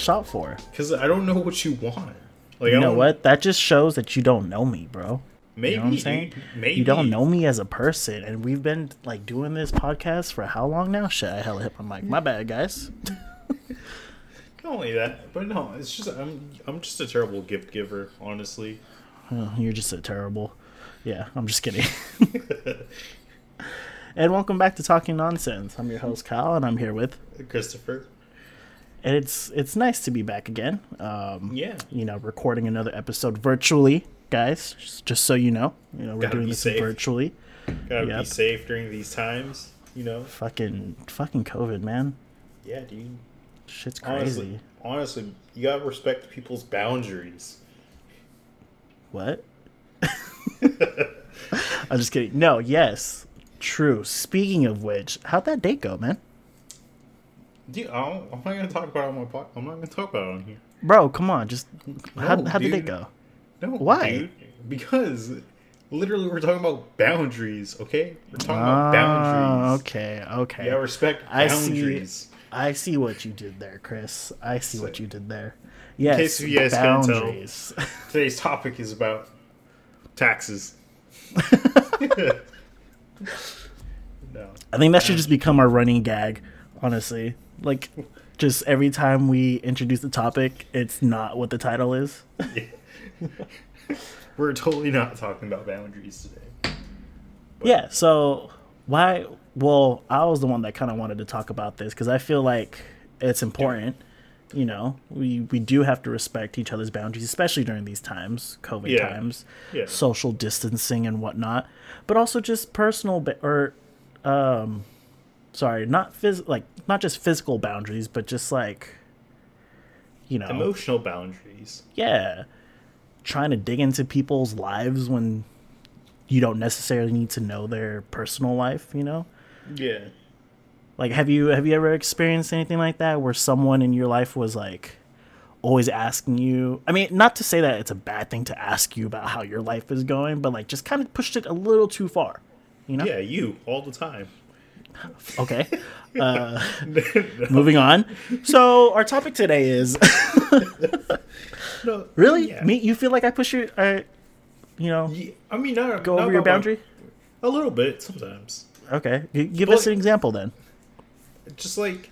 shot for? Because I don't know what you want. Like, You know what? That just shows that you don't know me, bro. Maybe You know I'm saying? Maybe You don't know me as a person, and we've been like doing this podcast for how long now? Shit, I hella hit my mic. My bad, guys. Not only that, but no, it's just I'm I'm just a terrible gift giver, honestly. Oh, you're just a terrible. Yeah, I'm just kidding. and welcome back to Talking Nonsense. I'm your host Kyle, and I'm here with. Christopher. And it's it's nice to be back again. Um, Yeah. you know, recording another episode virtually, guys. Just, just so you know, you know, we're Gotta doing this safe. virtually. Gotta Yep. be safe during these times, you know. Fucking fucking COVID, man. Yeah, dude. Shit's crazy. Honestly, honestly, you gotta respect people's boundaries. What? I'm just kidding. No, yes, true. Speaking of which, how'd that date go, man? I I'm not gonna talk about it on my. I'm not gonna talk about it on here. Bro, come on. Just how No, how'd the date dude. go? No, Why? Dude, because literally, we're talking about boundaries. Okay, we're talking Ah, about boundaries. okay, okay. Yeah, respect boundaries. I see. I see what you did there, Chris. I see what you did there. Yes, case you guys couldn't tell. boundaries. Today's topic is about taxes. no. I think that should just become our running gag, honestly. Like, just every time we introduce the topic, it's not what the title is. We're totally not talking about boundaries today. Yeah, so why? Well, I was the one that kind of wanted to talk about this because I feel like it's important. You know, we we do have to respect each other's boundaries, especially during these times, COVID Yeah. times, Yeah. social distancing and whatnot, but also just personal ba- or, um, sorry, not phys- like not just physical boundaries, but just like, you know, Emotional boundaries. yeah, trying to dig into people's lives when you don't necessarily need to know their personal life, you know? Yeah. Like have you have you ever experienced anything like that where someone in your life was like always asking you I mean, not to say that it's a bad thing to ask you about how your life is going, but like just kind of pushed it a little too far, you know? Yeah, you all the time. Okay. Uh, moving on. So our topic today is No, really yeah. me. You feel like I push you? uh, you know, Ye- I mean, not go not over your about my- boundary. a little bit sometimes. Okay, give Well- us an example then. Just like,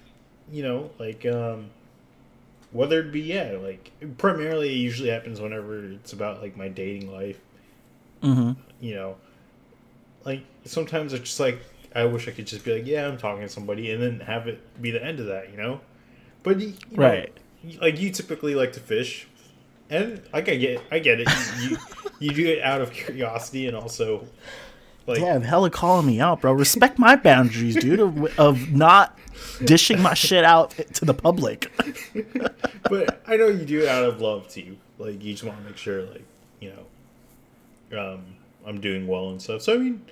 you know, like um, whether it be yeah, like primarily it usually happens whenever it's about like my dating life. Mm-hmm. You know, like sometimes it's just like I wish I could just be like, yeah, I'm talking to somebody, and then have it be the end of that. You know, but you know, Right. like you typically like to fish, and like I get, I get it. You, you, you do it out of curiosity and also like Damn, hella calling me out, bro. Respect my boundaries, dude, of, of not dishing my shit out to the public. but I know you do it out of love too. Like you just want to make sure, like you know, um, I'm doing well and stuff. So I mean,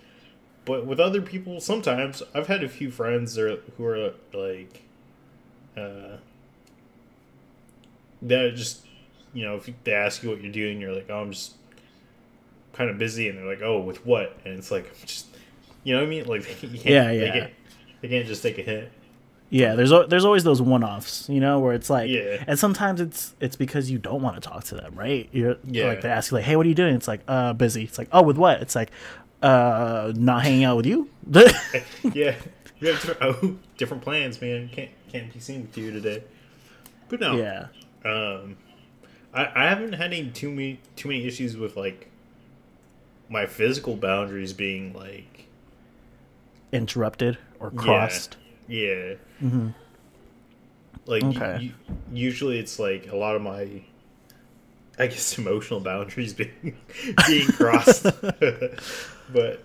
but with other people, sometimes I've had a few friends that who are like, uh, that just you know, if they ask you what you're doing, you're like, oh, I'm just kind of busy, and they're like, oh, with what? And it's like, just, you know what I mean? Like, can't, Yeah, They yeah. can't, they can't just take a hit. Yeah, there's there's always those one-offs, you know, where it's like, Yeah. and sometimes it's it's because you don't want to talk to them, right? You're Yeah. like they ask you like, hey, what are you doing? It's like, uh, busy. It's like, oh, with what? It's like, uh, not hanging out with you. yeah, we have different, oh, different plans, man. Can't can't be seen with you today. But no, yeah, um, I, I haven't had any too many too many issues with like my physical boundaries being like interrupted or Yeah. crossed. yeah, Mhm. like Okay. usually it's like a lot of my I guess emotional boundaries being being crossed. but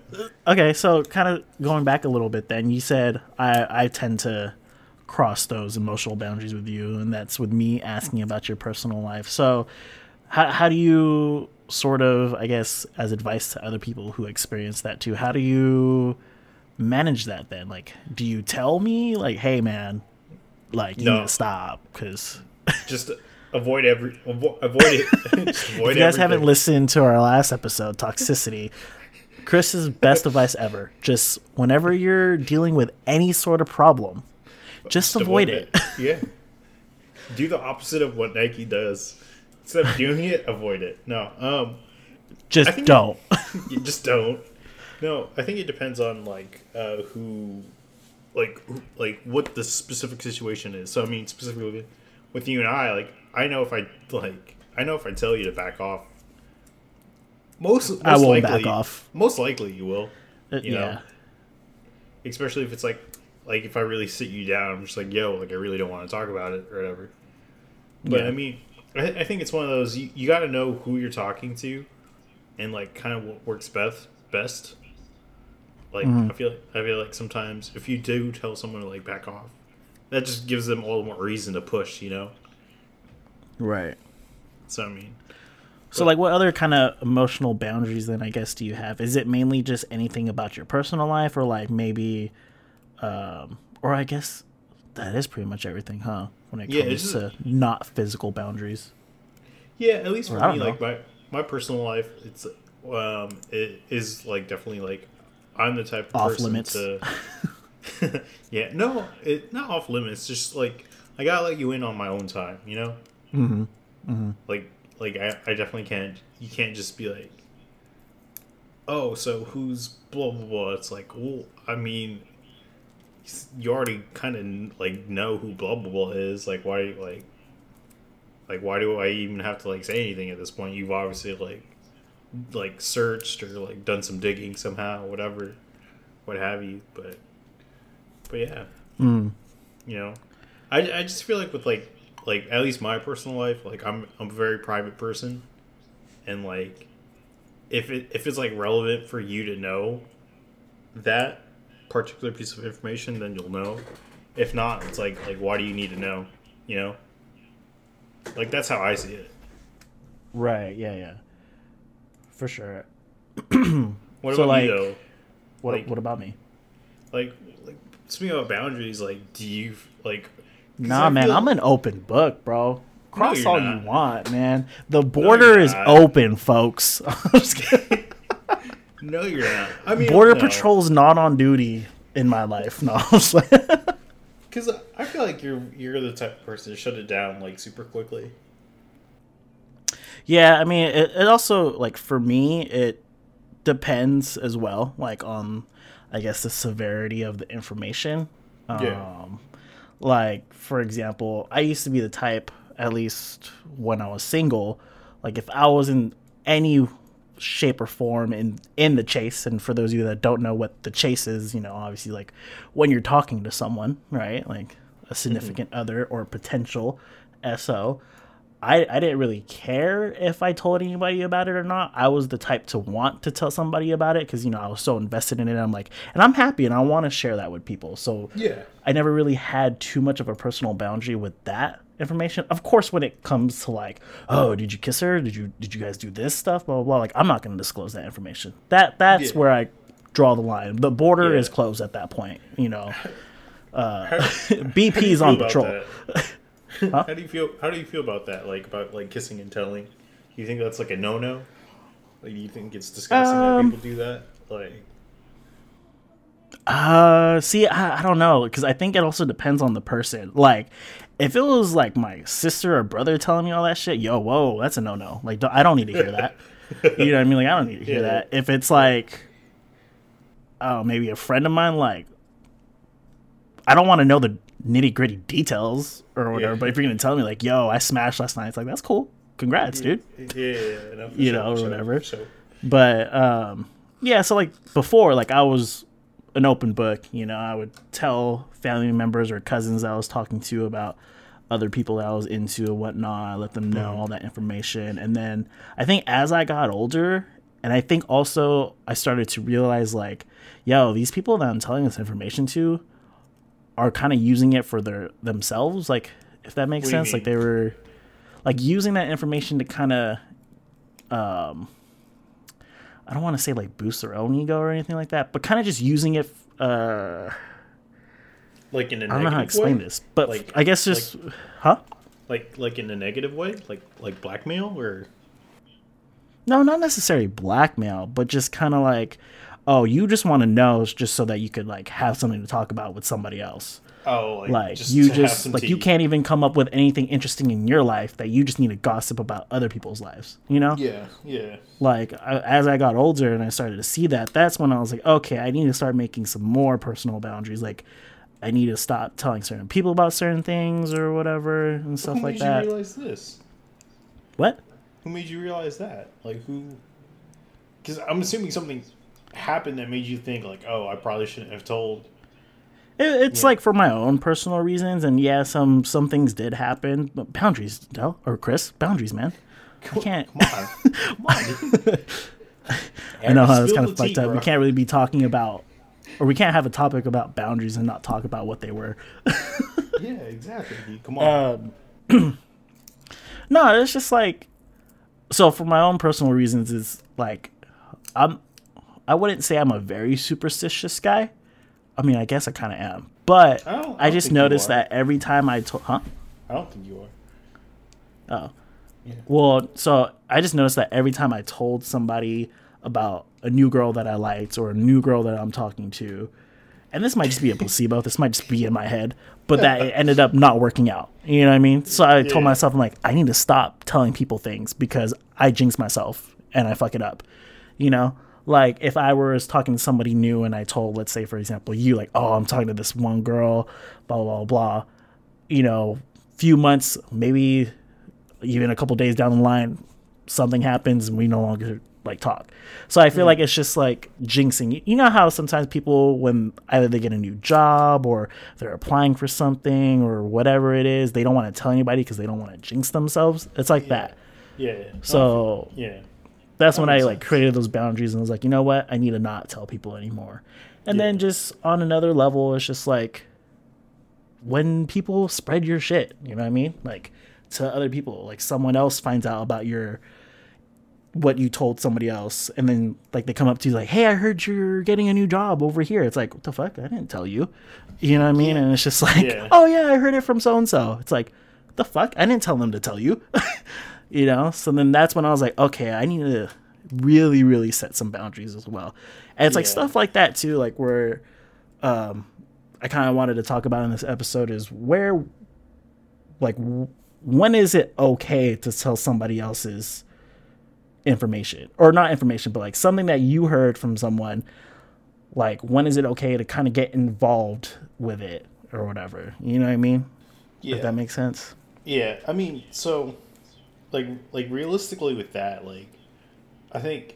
Okay, so kind of going back a little bit, then you said I I tend to cross those emotional boundaries with you, and that's with me asking about your personal life. So, how how do you sort of, I guess, as advice to other people who experience that too? How do you manage that then? Like, do you tell me like, hey man, like you No. need to stop because. just avoid every avo- avoid it. avoid If you guys haven't listened to our last episode, toxicity, Chris's best advice ever: just whenever you're dealing with any sort of problem, just, avoid, it. Yeah. do the opposite of what Nike does. Instead of doing it, avoid it. No, um, Just don't. you just don't. No, I think it depends on like uh, who, like, who, like what the specific situation is. So I mean, specifically with you and I, like, I know if I like, I know if I tell you to back off. Most, most I won't likely, back off. Most likely, you will. Uh, You yeah. know, especially if it's like, like if I really sit you down, I'm just like, yo, like I really don't want to talk about it or whatever. But Yeah. I mean, I, I think it's one of those you, you got to know who you're talking to, and like kind of what works best. Best. Like Mm-hmm. I feel, like, I feel like sometimes if you do tell someone to like back off, that just gives them all the more reason to push. You know. Right. So I mean, So, like, what other kind of emotional boundaries then? I guess do you have? Is it mainly just anything about your personal life, or like maybe, um, or I guess that is pretty much everything, huh? When it Yeah, comes it's to not physical boundaries. Yeah, at least for Or me, like my my personal life, it's um, it is like definitely like I'm the type of Off person limits. to. yeah, no, it not off limits. Just like I gotta let you in on my own time, you know. Mm-hmm. Mm-hmm. Like, like I, I definitely can't. You can't just be like, oh, so who's blah blah blah. It's like, well, I mean, you already kind of like know who blah blah blah is. Like, why, like, like why do I even have to like say anything at this point? You've obviously like, like searched or like done some digging somehow, whatever, what have you. But, but yeah, Mm. you know, I, I just feel like with like like at least my personal life, like I'm I'm a very private person, and like if it if it's like relevant for you to know that particular piece of information, then you'll know. If not, it's like like why do you need to know? You know, like that's how I see it. Right. Yeah. Yeah. For sure. What So, about like- you though? What Like- What about me? Like like speaking about boundaries, like do you like? Nah, man, feel- I'm an open book, bro. Cross you're all not. you want, man. The border is not. open, folks. I'm just kidding. No, you're not. I mean, Border no. patrol's not on duty in my life. No, I'm just like- Because I feel like you're you're the type of person to shut it down like super quickly. yeah. I mean, it, it also like for me, it depends as well, like on, I guess, the severity of the information. Yeah. Um, Like for example, I used to be the type, at least when I was single, like if I was in any shape or form in in the chase and for those of you that don't know what the chase is you know obviously like when you're talking to someone right? Like a mm-hmm. significant other or potential so I, I didn't really care if I told anybody about it or not. I was the type to want to tell somebody about it because you know I was so invested in it. I'm like, and I'm happy and I want to share that with people. So Yeah. I never really had too much of a personal boundary with that information. Of course, when it comes to like, oh, did you kiss her? Did you did you guys do this stuff? Blah blah blah. Like, I'm not going to disclose that information. That that's Yeah. where I draw the line. The border Yeah. is closed at that point. You know, uh, do BP's on patrol. that? How do you feel? How do you feel about that? Like about like kissing and telling? Do You think that's like a no no? Like, do you think it's disgusting Um, that people do that? Like, Uh, see, I, I don't know because I think it also depends on the person. Like, if it was like my sister or brother telling me all that shit, yo, whoa, that's a no no. Like, don't- I don't need to hear that. you know what I mean? Like, I don't need to hear Yeah. that. If it's like, oh, maybe a friend of mine, like, I don't want to know the nitty gritty details or whatever. Yeah. But if you're gonna tell me like, yo, I smashed last night, it's like that's cool. Congrats, dude. yeah, yeah, yeah, no, You sure, know, or sure, whatever. sure. But um yeah, so like before, like I was an open book, you know, I would tell family members or cousins I was talking to about other people that I was into and whatnot. I let them know all that information. And then I think as I got older, and I think also I started to realize like, yo, these people that I'm telling this information to are kind of using it for their themselves, like if that makes sense. Like they were like using that information to kind of um I don't want to say like boost their own ego or anything like that, but kind of just using it. Uh, Like in a I don't know how to explain way? this, but Like- I guess just, huh? Like like in a negative way, like like blackmail or No, not necessarily blackmail, but just kind of like, oh, you just want to know just so that you could like have something to talk about with somebody else. Oh, like, Like just you just like you can't even come up with anything interesting in your life that you just need to gossip about other people's lives. You know? Yeah, yeah, like I, as I got older and I started to see that, that's when I was like, okay, I need to start making some more personal boundaries. Like, I need to stop telling certain people about certain things or whatever and stuff Who like made that. you realize this? what? Who made you realize that? Like who? Because I'm assuming something happened that made you think like, oh, I probably shouldn't have told. It, it's Yeah. like for my own personal reasons, and yeah, some some things did happen, but boundaries, Del or Chris, boundaries, man. I can't. Come on, come on. I know how that's kind of fucked tea, up. We can't really be talking about, or we can't have a topic about boundaries and not talk about what they were. Yeah, exactly. Come on. Um, no, it's just like so for my own personal reasons is like I'm I wouldn't say I'm a very superstitious guy. I mean, I guess I kind of am. But I I, don't- I don't just noticed that every time I told huh? I don't think you are. Oh. Yeah. Well, so I just noticed that every time I told somebody about a new girl that I liked or a new girl that I'm talking to, and this might just be a placebo, this might just be in my head, but that it ended up not working out. You know what I mean? So I told myself, I'm like, I need to stop telling people things because I jinx myself and I fuck it up. You know? Like if I was talking to somebody new and I told, let's say, for example, you, like, oh, I'm talking to this one girl, blah, blah, blah, blah, you know, few months, maybe even a couple days down the line, something happens and we no longer like talk. So I feel mm. like it's just like jinxing. You- know how sometimes people, when either they get a new job or they're applying for something or whatever it is, they don't want to tell anybody because they don't want to jinx themselves. It's like that. Yeah. yeah. So yeah. That's That when I like sense. created those boundaries and was like, you know what? I need to not tell people anymore. And then just on another level, it's just like when people spread your shit, you know what I mean? Like to other people, like someone else finds out about your what you told somebody else, and then like they come up to you like, "Hey, I heard you're getting a new job over here." It's like, "What the fuck? I didn't tell you." You know what I mean? And it's just like, Yeah. "Oh yeah, I heard it from so and so." It's like, "The fuck? I didn't tell them to tell you." you know? So then that's when I was like, "Okay, I need to really really set some boundaries as well." And it's like stuff like that too, like where um I kind of wanted to talk about in this episode is where like when is it okay to tell somebody else's information or not information but like something that you heard from someone like when is it okay to kind of get involved with it or whatever you know what i mean Yeah. if that makes sense Yeah, I mean, so like like realistically with that, like I think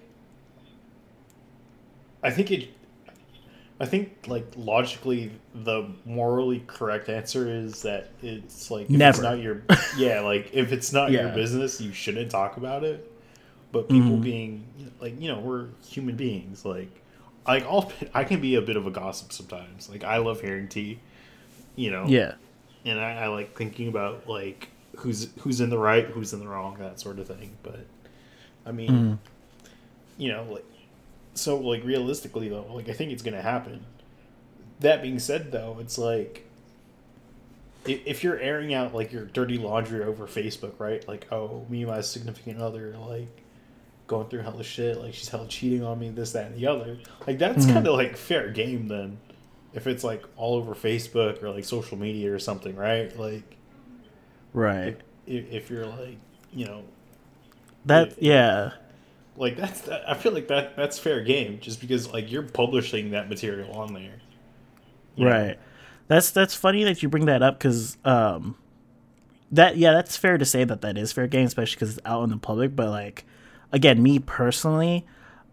I think it I think like logically the morally correct answer is that it's like if it's not your yeah, like if it's not your business, you shouldn't talk about it. But people Mm-hmm. being like, you know, we're human beings, like like I'll I can be a bit of a gossip sometimes. Like I love hearing tea, you know yeah and I, I like thinking about like who's who's in the right, who's in the wrong, that sort of thing. But I mean, Mm. you know, like so like realistically though, like I think it's gonna happen. That being said, though, it's like if you're airing out like your dirty laundry over Facebook, right? Like, oh, me and my significant other like going through hella shit, like she's hella cheating on me, this, that, and the other. Like that's Mhm. kind of like fair game then. If it's like all over Facebook or like social media or something, right? Like right if, if you're like, you know, that yeah like that's that, I feel like that that's fair game just because like you're publishing that material on there. you know? right that's that's funny that you bring that up because um that yeah that's fair to say that that is fair game especially because it's out in the public but like again me personally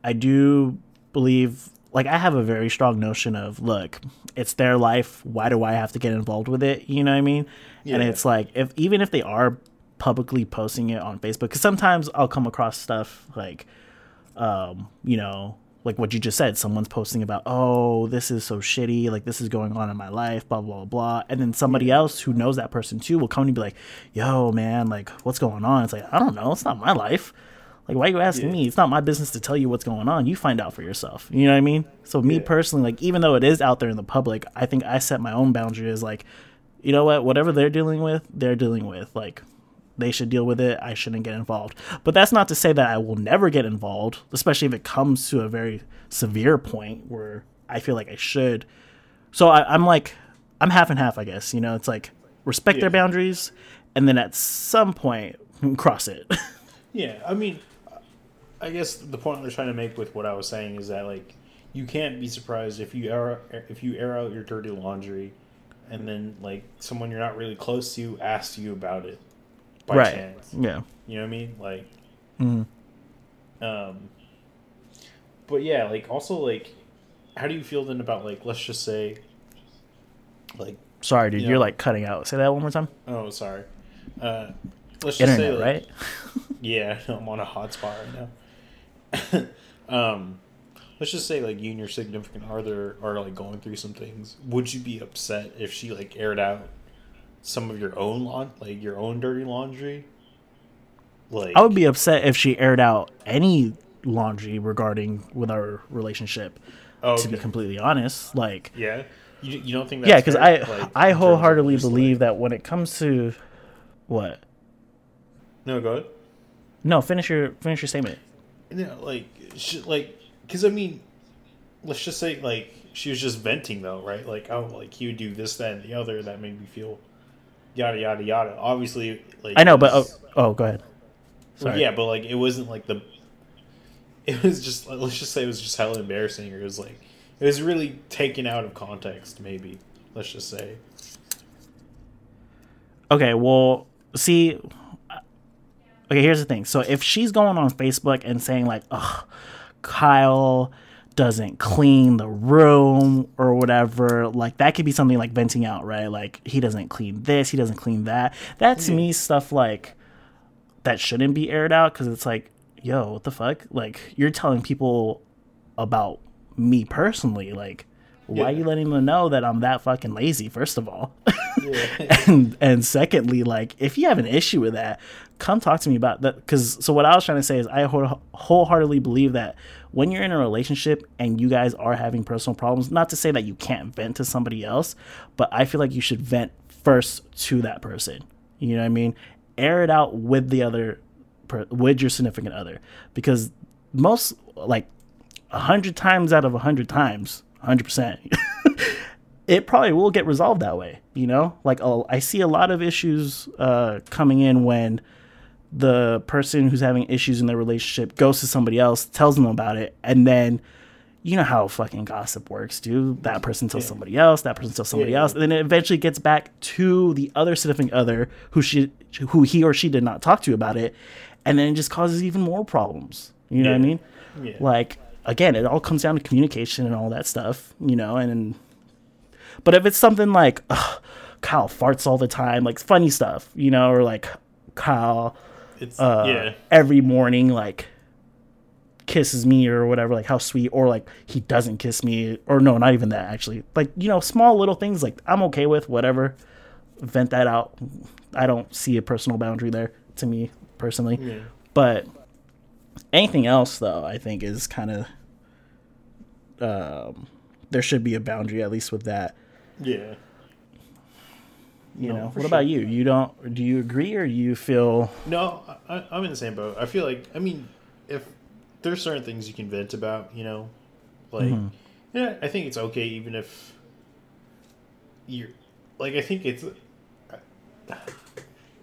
i do believe like i have a very strong notion of look it's their life. Why do i have to get involved with it? You know what i mean? And Yeah. it's like if even if they are publicly posting it on facebook because sometimes i'll come across stuff like um, you know, like what you just said, someone's posting about, oh, this is so shitty, like this is going on in my life, blah blah blah, and then somebody else who knows that person too will come and be like, yo, man, like what's going on? It's like I don't know, it's not my life. Like why are you asking Yeah. me? It's not my business to tell you what's going on. You find out for yourself. You know what I mean? So me Yeah. personally, like even though it is out there in the public, I think I set my own boundary as like, you know what, whatever they're dealing with, they're dealing with. Like they should deal with it. I shouldn't get involved. But that's not to say that I will never get involved, especially if it comes to a very severe point where I feel like I should. So I, I'm like, I'm half and half, I guess. You know, it's like respect Yeah. their boundaries, and then at some point cross it. Yeah, I mean, I guess the point I was trying to make with what I was saying is that like you can't be surprised if you air if you air out your dirty laundry, and then like someone you're not really close to asks you about it by right. chance. Yeah. You know what I mean? Like, Mhm. um, but yeah, like also like, how do you feel then about like let's just say, like, Sorry, dude. Yeah. You're like cutting out. Say that one more time. oh sorry, uh, let's just Internet, say like, right? Yeah, I'm on a hotspot right now. um, let's just say like you and your significant other are like going through some things. Would you be upset if she like aired out some of your own laun like your own dirty laundry? Like I would be upset if she aired out any laundry regarding with our relationship. oh, To be completely honest, like yeah. You, you don't think that's yeah, because? I Like, I wholeheartedly believe like- that when it comes to what no go ahead. no finish your finish your statement. No, like, sh like, because I mean, let's just say like she was just venting though, right? Like, oh, like he would do this, that, and the other. That made me feel yada yada yada. Obviously, like I know, but oh, oh, go ahead. Sorry. yeah, but like it wasn't like the. It was just let's just say it was just hella embarrassing, or it was like it was really taken out of context. Maybe let's just say. Okay, well, see, okay, here's the thing. So if she's going on Facebook and saying like, "Ugh, Kyle doesn't clean the room or whatever," like that could be something like venting out, right? Like he doesn't clean this, he doesn't clean that. That to me, stuff like that shouldn't be aired out because it's like, yo, what the fuck? Like you're telling people about me personally, like. Why Yeah. you letting them know that I'm that fucking lazy? First of all, Yeah. and and secondly, like if you have an issue with that, come talk to me about that. Because so what I was trying to say is I wholeheartedly believe that when you're in a relationship and you guys are having personal problems, not to say that you can't vent to somebody else, but I feel like you should vent first to that person. You know what I mean? Air it out with the other, with your significant other, because most like a hundred times out of a hundred times, hundred percent, it probably will get resolved that way. You know, like oh, I see a lot of issues uh, coming in when the person who's having issues in their relationship goes to somebody else, tells them about it, and then you know how fucking gossip works, dude. That person tells somebody else, that person tells somebody Yeah. else, and then it eventually gets back to the other significant other who she, who he or she did not talk to about it, and then it just causes even more problems. You know what I mean? Yeah. Like again, it all comes down to communication and all that stuff, you know. And but if it's something like ugh, Kyle farts all the time, like funny stuff, you know, or like Kyle It's uh, yeah. every morning like kisses me or whatever, like how sweet, or like he doesn't kiss me, or no, not even that actually. Like you know, small little things like I'm okay with whatever. Vent that out. I don't see a personal boundary there to me personally, Yeah. but anything else though, I think is kind of um, there should be a boundary at least with that. Yeah. You No, know, what sure. about you? You don't? Do you agree or you feel? No, I, I'm in the same boat. I feel like, I mean, if there's certain things you can vent about, you know, like, Mm-hmm. yeah, I think it's okay, even if you're, like, I think it's,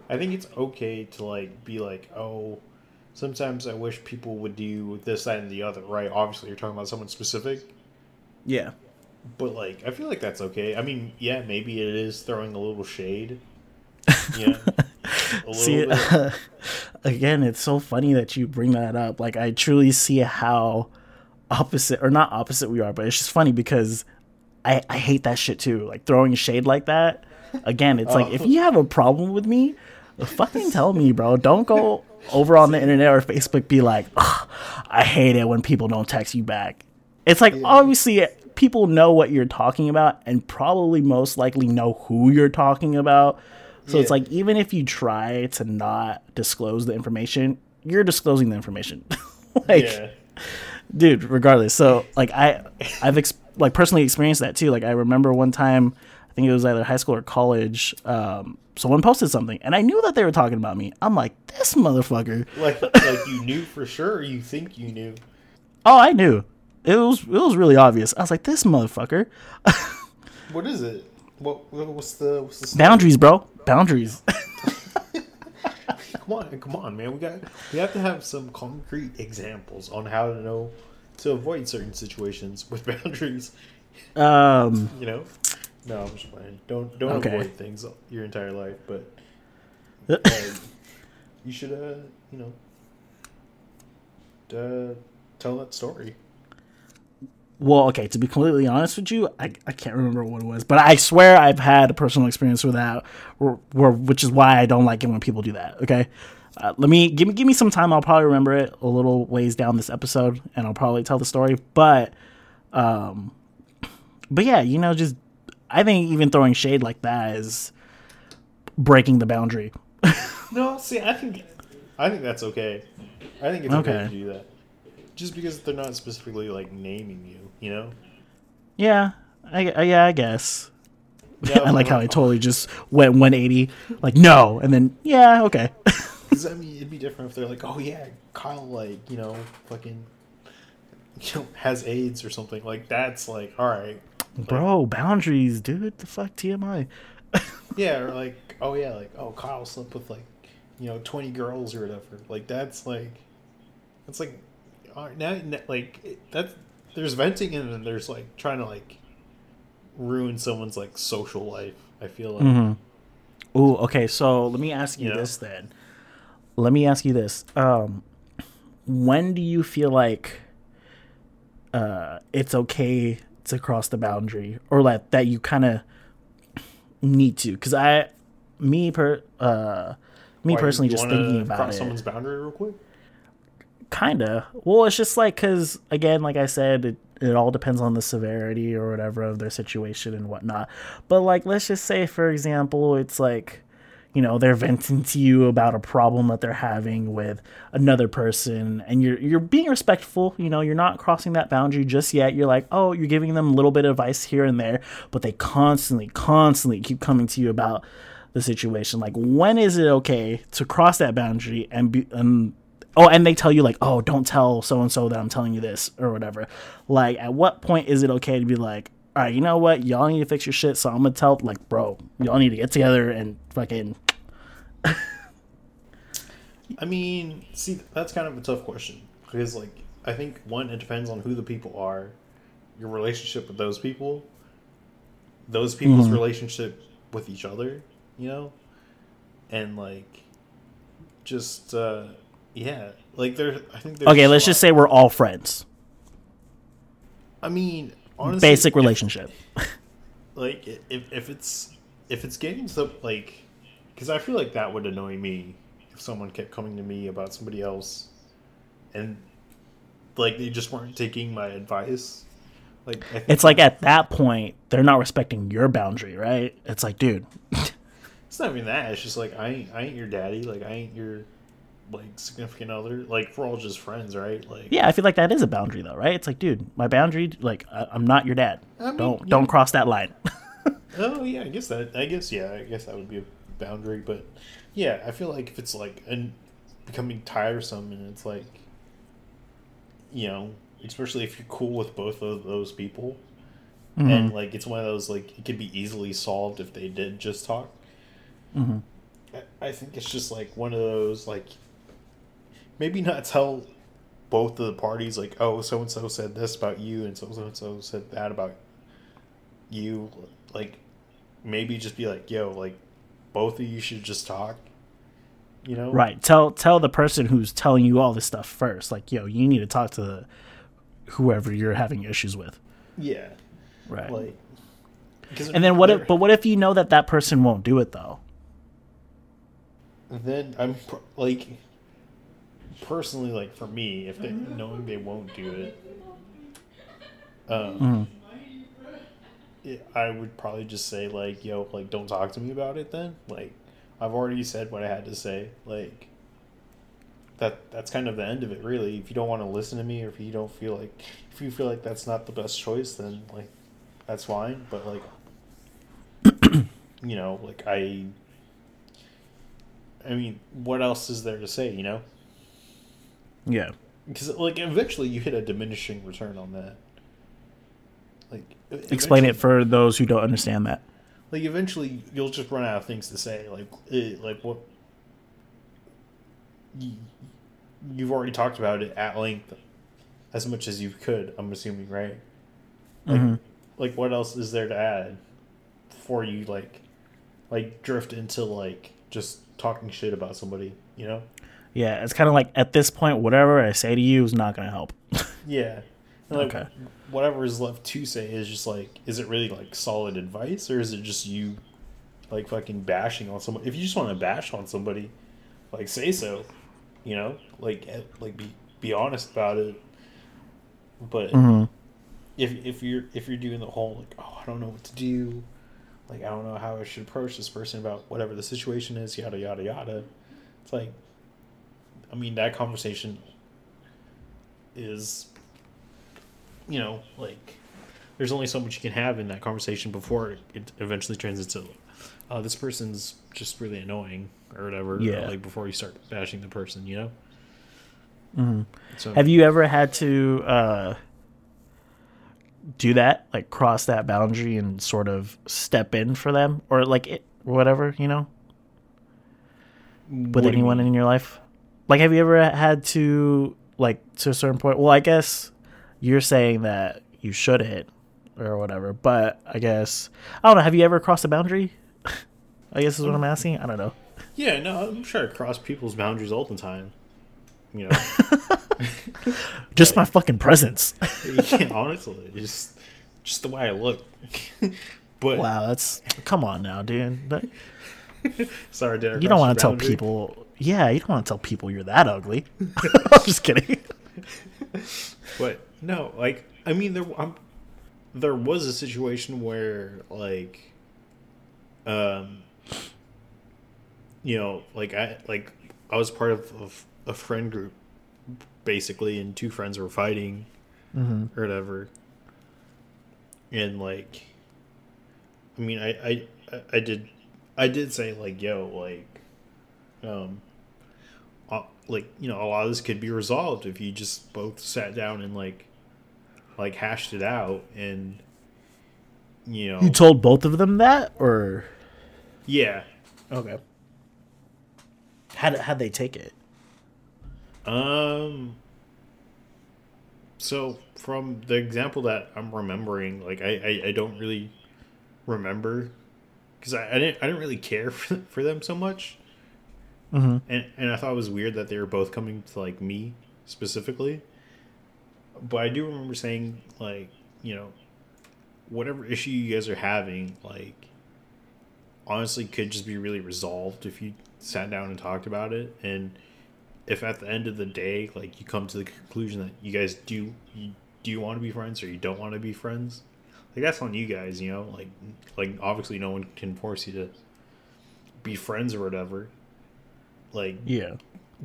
I think it's okay to, like, be like, oh, sometimes I wish people would do this, that, and the other, right? Obviously, you're talking about someone specific, Yeah. But, like, I feel like that's okay. I mean, yeah, maybe it is throwing a little shade. Yeah. Little See, bit. again, it's so funny that you bring that up. Like, I truly see how opposite, or not opposite we are, but it's just funny because I, I hate that shit too. Like, throwing shade like that. Again, it's like, Oh. if you have a problem with me, fucking tell me, bro. Don't go over on the internet or Facebook, be like, I hate it when people don't text you back. It's like, obviously, people know what you're talking about and probably most likely know who you're talking about. So it's like even if you try to not disclose the information, you're disclosing the information. like, yeah. dude, regardless. So like I, I've ex- like personally experienced that too. Like I remember one time, I think it was either high school or college. Um, someone posted something, and I knew that they were talking about me. I'm like, this motherfucker. like like you knew for sure or you think you knew Oh, I knew. It was it was really obvious. I was like, this motherfucker. what is it What, what what's the what's the story? Boundaries, bro. Boundaries. Come on, come on, man. We got we have to have some concrete examples on how to know to avoid certain situations with boundaries. um, You know. No, I'm just playing. Don't don't Okay. avoid things your entire life, but uh, you should uh you know uh, tell that story. Well, okay. To be completely honest with you, I, I can't remember what it was, but I swear I've had a personal experience with that, which is why I don't like it when people do that. Okay. Uh, let me give me give me some time. I'll probably remember it a little ways down this episode, and I'll probably tell the story. But, um, but yeah, you know, just I think even throwing shade like that is breaking the boundary. No, see, I think I think that's okay. I think it's okay, Okay. to do that. Just because they're not specifically like naming you, you know. Yeah, I, I yeah, I guess. Yeah, I like how I totally just went 180, like no, and then yeah, okay. Because I mean, it'd be different if they're like, "Oh yeah, Kyle, like you know, fucking, you know, has AIDS or something." Like that's like, all right, Bro, boundaries, dude. The fuck TMI. yeah, or like, oh yeah, like, oh Kyle slept with like, you know, twenty girls or whatever. Like that's like, that's like, now like that's there's venting and then there's like trying to like ruin someone's like social life. I feel like. Mm-hmm. Ooh, okay. So let me ask you Yeah. this then. Let me ask you this. Um, when do you feel like uh, it's okay to cross the boundary, or like that you kind of need to? Because I, me per, uh, me Why, personally, just thinking about cross it. someone's boundary real quick. Kinda. Well, it's just like because again, like I said, it, it all depends on the severity or whatever of their situation and whatnot. But like, let's just say, for example, it's like, you know, they're venting to you about a problem that they're having with another person, and you're you're being respectful. You know, you're not crossing that boundary just yet. You're like, oh, you're giving them a little bit of advice here and there, but they constantly, constantly keep coming to you about the situation. Like, when is it okay to cross that boundary and be and oh and they tell you like oh don't tell so and so that i'm telling you this or whatever. Like at what point is it okay to be like all right you know what? Y'all need to fix your shit so i'm gonna tell like bro y'all need to get together and fucking I mean, see, that's kind of a tough question because, like, I think one, it depends on who the people are, your relationship with those people, those people's Mhm. relationship with each other, you know, and like, just uh, yeah, like there. I think there's okay let's just say we're all friends. I mean, honestly, basic if- relationship. like if if it's if it's getting to the like because i feel like that would annoy me if someone kept coming to me about somebody else and like they just weren't taking my advice. Like I think it's like at that point they're not respecting your boundary right? It's like dude. It's not even that it's just like i ain't i ain't your daddy like i ain't your like significant other like we're all just friends right like yeah i feel like that is a boundary though right it's like dude my boundary like I, i'm not your dad I mean, don't don't cross that line Oh yeah, I guess that. I guess yeah. I guess that would be a boundary, but yeah, I feel like if it's like and becoming tiresome, and it's like, you know, especially if you're cool with both of those people, Mm-hmm. and like it's one of those like it could be easily solved if they did just talk. Mhm. I, I think it's just like one of those like maybe not tell both of the parties like oh so and so said this about you and so and so said that about you like maybe just be like yo like both of you should just talk you know Right. Tell tell the person who's telling you all this stuff first. Like, yo, you need to talk to the, whoever you're having issues with. yeah Right. like and then what if but what if you know that that person won't do it though? then i'm pr- like personally like for me if they knowing they won't do it um Mhm. it, I would probably just say like, yo, like don't talk to me about it then. Like I've already said what I had to say. Like that that's kind of the end of it really. If you don't want to listen to me or if you don't feel like if you feel like that's not the best choice then like that's fine, but like you know, like I I mean, what else is there to say, you know? Yeah. Because like eventually you hit a diminishing return on that. Like Explain it for those who don't understand that. like eventually you'll just run out of things to say. Like, it, like what you, you've already talked about it at length, as much as you could. I'm assuming, right? Like, Mhm. like what else is there to add before you like, like drift into like just talking shit about somebody? You know? Yeah, it's kind of like at this point, whatever I say to you is not gonna help. Yeah. And, like Okay. whatever is left to say is just like, is it really like solid advice or is it just you like fucking bashing on someone? If you just want to bash on somebody, like say so, you know, like eh, like be be honest about it. But hmm if if you're if you're doing the whole like, oh, I don't know what to do, like I don't know how I should approach this person about whatever the situation is, yada yada yada. It's like, I mean, that conversation is, you know, like there's only so much you can have in that conversation before it eventually turns into, uh, this person's just really annoying or whatever. Yeah. Like before you start bashing the person, you know. hmm So Have you ever had to uh, do that, like cross that boundary and sort of step in for them, or like it, whatever, you know, with what do you anyone in your life? Like, have you ever had to, like, to a certain point? Well, I guess you're saying that you shouldn't or whatever, but I guess I don't know. Have you ever crossed a boundary? I guess is what I'm asking. I don't know. Yeah, no, I'm sure I cross people's boundaries all the time. You know, Just my fucking presence. yeah, honestly, just just the way I look. but wow, that's come on now, dude. That- sorry, did I You don't want to tell people. Yeah, you don't want to tell people you're that ugly. I'm just kidding. But no, like I mean, there I'm, there was a situation where like, um, you know, like I like I was part of, of a friend group, basically, and two friends were fighting hmm or whatever. And like, I mean, I, I, I- did, I did say like, yo, like, um, like you know, a lot of this could be resolved if you just both sat down and like, like hashed it out and, you know, You told both of them that, or yeah, okay? How how'd they take it? Um. So from the example that I'm remembering, like I, I, I don't really remember because I, I didn't I didn't really care for, for them so much, hmm and and I thought it was weird that they were both coming to like me specifically. But I do remember saying like you know, whatever issue you guys are having, like honestly could just be really resolved if you sat down and talked about it. And if at the end of the day like you come to the conclusion that you guys do you, do you want to be friends or you don't want to be friends like that's on you guys you know? Like like obviously no one can force you to be friends or whatever like Yeah.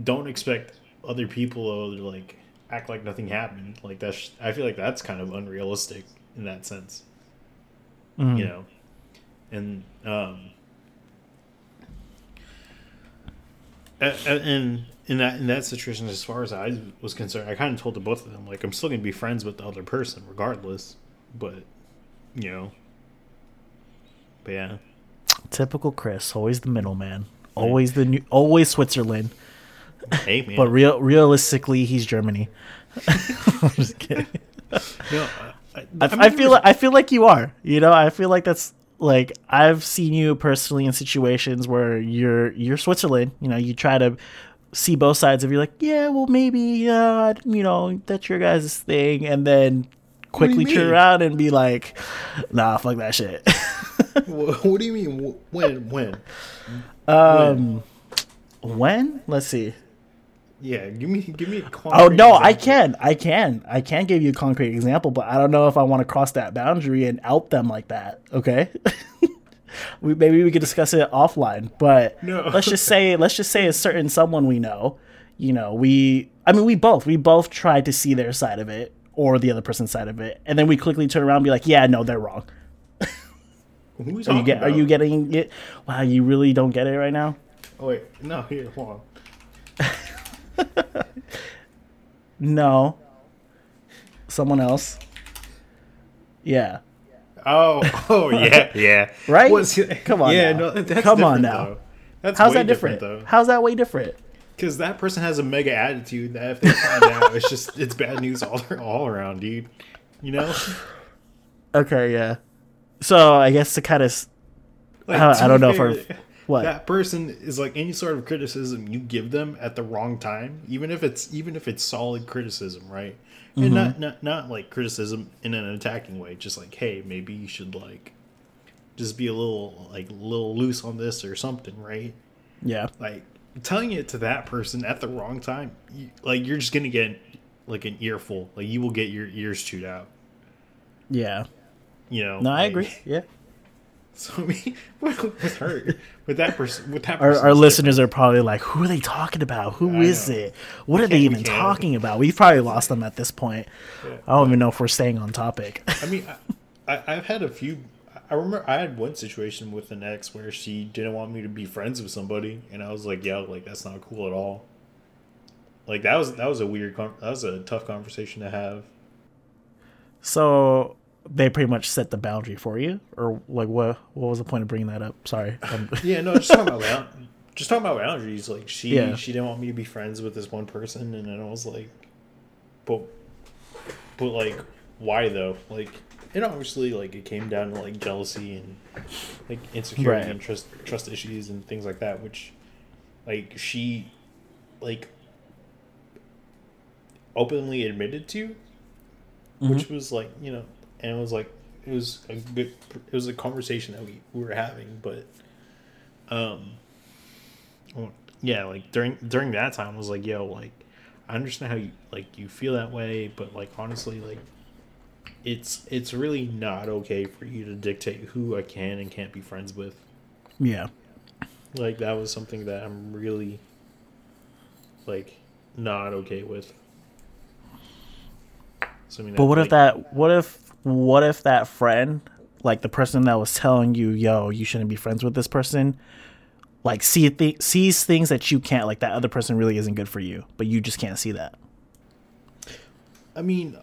don't expect other people to like act like nothing happened. Like that's i feel like that's kind of unrealistic in that sense. Mhm. you know? And um and in that in that situation as far as i was concerned i kind of told the both of them like i'm still gonna be friends with the other person regardless but you know? But yeah. Typical Chris, always the middleman, always the new, always Switzerland, hey man but real realistically, he's Germany. I'm just kidding. no, I, I, I, I feel like, I feel like you are. You know, I feel like that's like I've seen you personally in situations where you're you're Switzerland. You know, you try to see both sides of you. Like, yeah, well, maybe, uh, you know, that's your guys' thing, and then quickly turn around and be like, nah, fuck that shit. what, what do you mean when when um, when? Let's see. yeah give me give me a Oh no, I example. can, I can, I can give you a concrete example, but I don't know if I want to cross that boundary and out them like that. Okay, we maybe we could discuss it offline. But No. let's just say, let's just say a certain someone we know. You know, we, I mean, we both, we both tried to see their side of it or the other person's side of it, and then we quickly turn around and be like, yeah, no, they're wrong. Who are you Are you get? Are you getting it? Wow, you really don't get it right now. oh wait no here hold on No. Someone else. Yeah. Oh, oh yeah, yeah. Right? Come on Yeah, now. no, that's Come on now. though. That's How's way that different? though. How's that way different? Because that person has a mega attitude that if they find out, it's just it's bad news all all around, dude. You know, Okay, yeah. So I guess to kind of Like, I- to I don't know if fair, our- what? that person is like any sort of criticism you give them at the wrong time, even if it's even if it's solid criticism, right? And Mm-hmm. not not not like criticism in an attacking way, just like hey, maybe you should like just be a little like little loose on this or something, right? yeah, like telling it to that person at the wrong time you, like you're just gonna get like an earful like you will get your ears chewed out yeah. You know No, I agree. Yeah. so i mean with her with that person with that Our, our listeners are probably like, "Who are they talking about? Who I is know. it? What are they even talking about?" We've probably lost them at this point. different. I don't even know if we're staying on topic. i mean I, I, i've had a few i remember i had one situation with an ex where she didn't want me to be friends with somebody and i was like yeah like that's not cool at all like that was that was a weird that was a tough conversation to have so they pretty much set the boundary for you, or like what? What was the point of bringing that up? Sorry. Um, Yeah, no, just talking about just talking about boundaries. Like she Yeah. she didn't want me to be friends with this one person, and then I was like, but but like why though? Like and obviously like it came down to like jealousy and like insecurity Right. and trust trust issues and things like that, which like she like openly admitted to, which was like you know, and it was like it was a good it was a conversation that we, we were having, but um, well, yeah, like during during that time, I was like, yo, like I understand how you like you feel that way, but like honestly, like it's it's really not okay for you to dictate who I can and can't be friends with. yeah. Like that was something that I'm really like not okay with. So, I mean, But what if that? What if? What if that friend, like the person that was telling you, "Yo, you shouldn't be friends with this person," like see th- sees things that you can't. Like that other person really isn't good for you, but you just can't see that. I mean,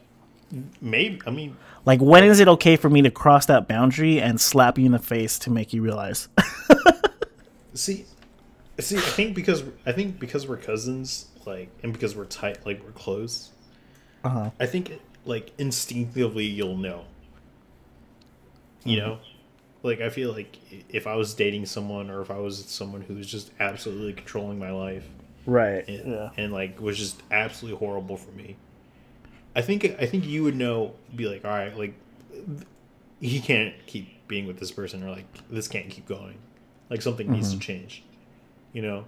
maybe. I mean, Like, when is it okay for me to cross that boundary and slap you in the face to make you realize? see, see. I think because I think because we're cousins, like, and because we're tight, like we're close. uh huh. I think like instinctively you'll know. You Mm-hmm. know, like I feel like if I was dating someone or if I was someone who was just absolutely controlling my life Right. and, Yeah. and like was just absolutely horrible for me. I think I think you would know, be like, all right, like he can't keep being with this person, or like this can't keep going. Like something needs Mm-hmm. to change. You know.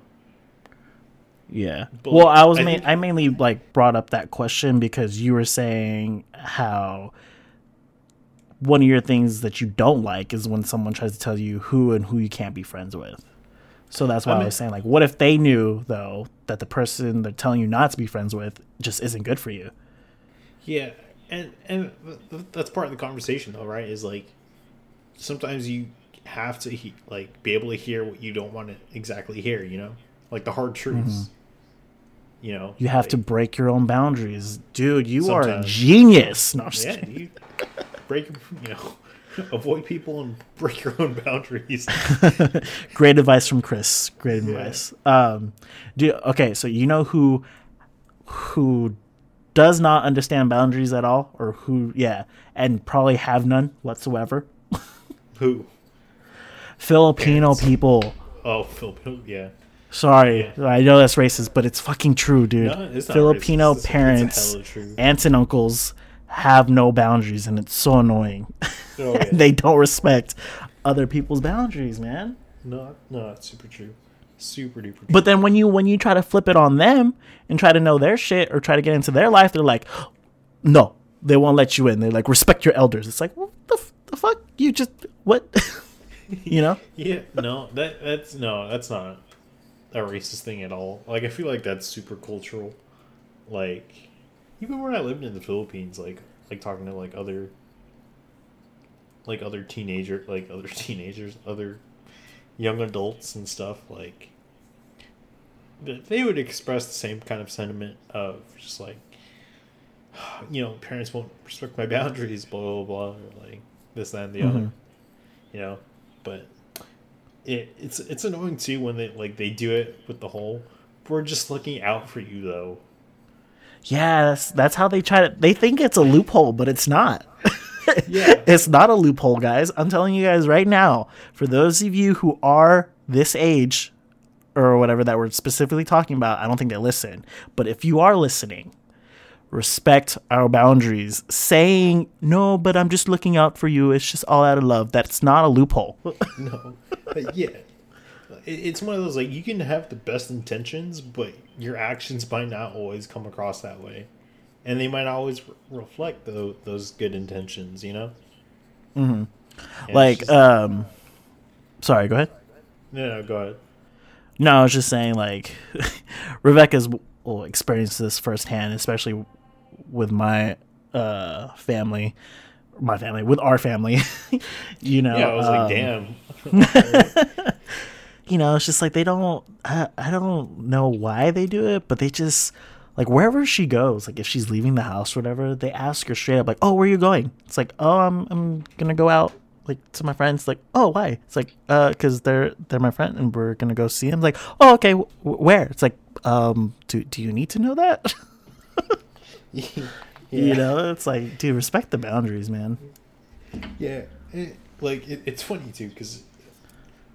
Yeah. But, well, I was I main, think- I mainly like brought up that question because you were saying how one of your things that you don't like is when someone tries to tell you who and who you can't be friends with. So that's why I, I was saying like what if they knew though that the person they're telling you not to be friends with just isn't good for you? Yeah, and and th- th- that's part of the conversation, though, right? Is like sometimes you have to he- like be able to hear what you don't want to exactly hear. You know, like the hard truths. Mm-hmm. You know. You have like, to break your own boundaries. Dude, you are a genius. No, yeah, you break. You know, avoid people and break your own boundaries. Great advice from Chris. Great Yeah. advice. Um, do okay. So you know who who does not understand boundaries at all, or who, yeah, and probably have none whatsoever. Who? Filipino people. Oh, Filipino. Yeah. Sorry, I know that's racist, but it's fucking true, dude. No, Filipino racist. It's- it's parents, aunts and uncles have no boundaries, and it's so annoying. Oh, yeah. they don't respect other people's boundaries, man. No, no, it's super true. Super duper. True. But then when you when you try to flip it on them and try to know their shit or try to get into their life, they're like, no, they won't let you in. They like respect your elders. It's like, what the, f- the fuck? You just what? you know? Yeah, no, that that's no, that's not a racist thing at all. Like I feel like that's super cultural. Like even when I lived in the Philippines, like like talking to like other like other teenager like other teenagers, other young adults and stuff, like th- they would express the same kind of sentiment of just like you know, parents won't respect my boundaries, blah blah blah, or like this, that, and the Mm-hmm. other. You know, but it it's it's annoying too when they like they do it with the whole. We're just looking out for you though. Yeah, that's that's how they try to. They think it's a loophole, but it's not. Yeah. it's not a loophole, guys. I'm telling you guys right now. For those of you who are this age, or whatever that we're specifically talking about, I don't think they listen. But if you are listening, respect our boundaries. Saying no, but I'm just looking out for you. It's just all out of love. That's not a loophole. No, but yeah, it's one of those like you can have the best intentions, but your actions might not always come across that way, and they might not always re- reflect tho- those good intentions. You know. Mm-hmm. like, um, sorry. Go ahead. no, no, go ahead. No, I was just saying, like, Rebecca's well, experienced this firsthand, especially with my uh, family, my family, with our family. you know, Yeah, I was like, um, damn. you know, it's just like they don't. I, I don't know why they do it, but they just like wherever she goes, like if she's leaving the house or whatever, they ask her straight up, like, "Oh, where are you going?" It's like, "Oh, I'm I'm gonna go out." Like to my friends, like, oh, why? It's like, uh, because they're they're my friend and we're gonna go see him. Like, oh, okay, wh- where? It's like, um, do do you need to know that? You know, it's like, dude, respect the boundaries, man. Yeah, it, like it, it's funny too because